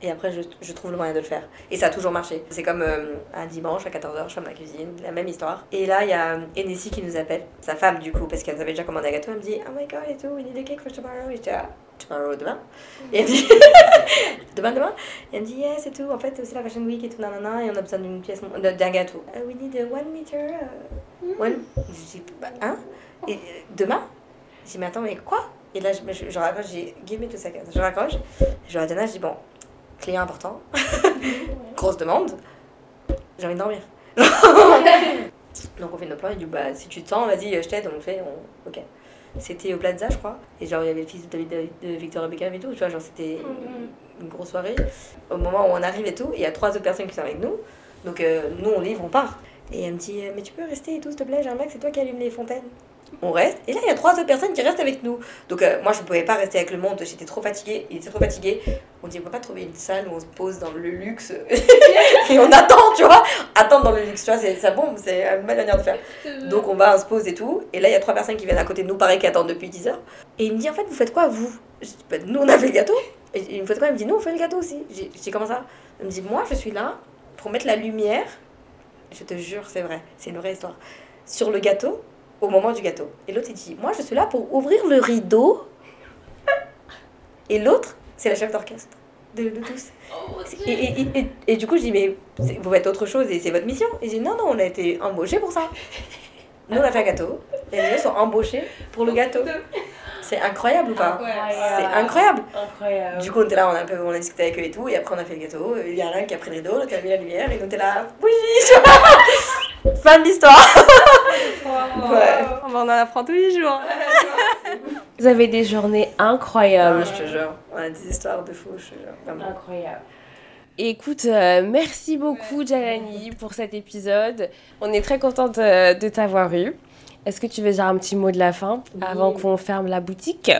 et après, je, je, trouve le moyen de le faire. Et ça a toujours marché. C'est comme euh, un dimanche à 14h, je fais ma cuisine, la même histoire. Et là, il y a Enessie qui nous appelle, sa femme du coup, parce qu'elle avait déjà commandé un gâteau. Elle me dit Oh my god, et tout, we need a cake for tomorrow. Et j'étais là, tomorrow, demain? Et elle me dit [LAUGHS] Demain, demain? Et elle me dit Yes, et tout. En fait, c'est la Fashion Week et tout, nanana. Et on a besoin d'une pièce, d'un gâteau. Uh, we need a one meter. Uh, one. Je dis Bah, hein? Et demain? Je dis Mais attends, mais quoi? Et là, je, je, je raccroche, j'ai guillemets tout ça. Je raccroche. Je regarde je dis Bon client important, [LAUGHS] grosse demande, j'ai envie de dormir. [LAUGHS] Donc on fait nos plans, il dit bah si tu te sens, vas-y, je t'aide, on le fait, on... ok. C'était au Plaza, je crois, et genre il y avait le fils de, David, de Victor Beckham et tout, tu vois, genre c'était une grosse soirée. Au moment où on arrive et tout, il y a trois autres personnes qui sont avec nous, donc euh, nous on livre, on part. Et elle me dit, mais tu peux rester et tout, s'il te plaît, j'ai un mec, c'est toi qui allume les fontaines on reste. Et là, il y a trois autres personnes qui restent avec nous. Donc, euh, moi, je ne pouvais pas rester avec le monde. J'étais trop fatiguée. Il était trop fatigué. On dit, on peut pas trouver une salle où on se pose dans le luxe [LAUGHS] et on attend, tu vois. Attendre dans le luxe, tu vois, c'est ça bon, c'est une belle manière de faire. Donc, on va, on se pose et tout. Et là, il y a trois personnes qui viennent à côté de nous, pareil, qui attendent depuis 10 heures. Et il me dit, en fait, vous faites quoi, vous? Bah, Nous, on a fait le gâteau. Et il me fait quoi Il me dit, nous, on fait le gâteau aussi. J'ai dit, comment ça? Il me dit, moi, je suis là pour mettre la lumière. Je te jure, c'est vrai, c'est une vraie histoire. Sur le gâteau au moment du gâteau. Et l'autre, il dit Moi, je suis là pour ouvrir le rideau. Et l'autre, c'est la chef d'orchestre de, de, tous. Oh, et, et, et, et, du coup, je dis Mais vous faites autre chose et c'est votre mission Et il dit Non, non, on a été embauchés pour ça. Nous, on a fait un gâteau. Et les gens sont embauchés pour le gâteau. C'est incroyable ou pas C'est incroyable. incroyable. Du coup, on était là, on a, un peu, on a discuté avec eux et tout. Et après, on a fait le gâteau. Il y a un qui a pris le rideau, l'autre qui a mis la lumière. Et nous, on était là Oui [LAUGHS] Fin de l'histoire [LAUGHS] On en apprend tous les jours. Vous avez des journées incroyables. je te jure. On a des histoires de fou, je te jure. Incroyable. Écoute, euh, merci beaucoup Jalani pour cet épisode. On est très contente euh, de t'avoir eu. Est-ce que tu veux dire un petit mot de la fin avant qu'on ferme la boutique?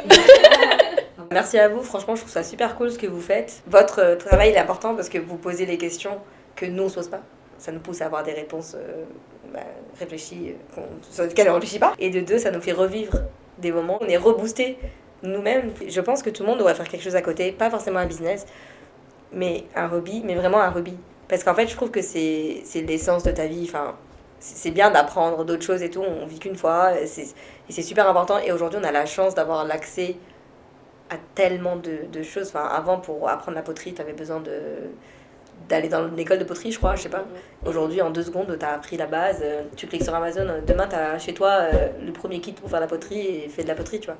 [LAUGHS] Merci à vous, franchement je trouve ça super cool ce que vous faites. Votre euh, travail est important parce que vous posez les questions que nous on ne se pose pas. Ça nous pousse à avoir des réponses bah, réfléchis, euh, sur lesquels on réfléchit pas. Et de deux, ça nous fait revivre des moments. On est reboosté nous-mêmes. Je pense que tout le monde devrait faire quelque chose à côté, pas forcément un business, mais un hobby, mais vraiment un hobby. Parce qu'en fait, je trouve que c'est l'essence de ta vie. Enfin, c'est bien d'apprendre d'autres choses et tout. On vit qu'une fois et c'est super important. Et aujourd'hui, on a la chance d'avoir l'accès à tellement de, de, choses. Enfin, avant, pour apprendre la poterie, tu avais besoin de d'aller dans l'école de poterie, je crois, je sais pas. Aujourd'hui, en deux secondes, tu as appris la base, euh, tu cliques sur Amazon, euh, demain, tu as chez toi euh, le premier kit pour faire la poterie et fais de la poterie, tu vois.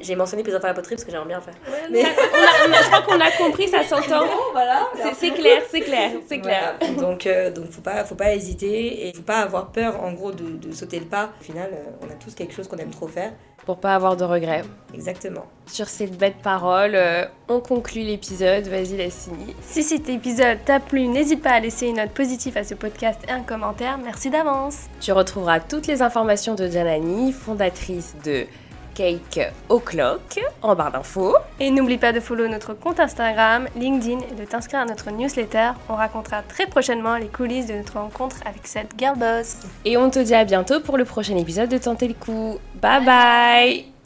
J'ai mentionné plusieurs fois la poterie parce que j'aimerais bien faire. mais... je crois qu'on a compris, ça s'entend. [LAUGHS] voilà. C'est clair, c'est clair, c'est clair. [LAUGHS] Donc, donc faut pas, faut pas hésiter et faut pas avoir peur, en gros, de, de sauter le pas. Au final, on a tous quelque chose qu'on aime trop faire pour pas avoir de regrets. Exactement. Sur cette bête parole, euh, on conclut l'épisode. Vas-y, Lassini. Si cet épisode t'a plu, n'hésite pas à laisser une note positive à ce podcast et un commentaire. Merci d'avance. Tu retrouveras toutes les informations de Janani, fondatrice de Cake O'Clock en barre d'infos. Et n'oublie pas de follow notre compte Instagram, LinkedIn et de t'inscrire à notre newsletter. On racontera très prochainement les coulisses de notre rencontre avec cette girl boss. Et on te dit à bientôt pour le prochain épisode de Tenter le coup. bye. bye.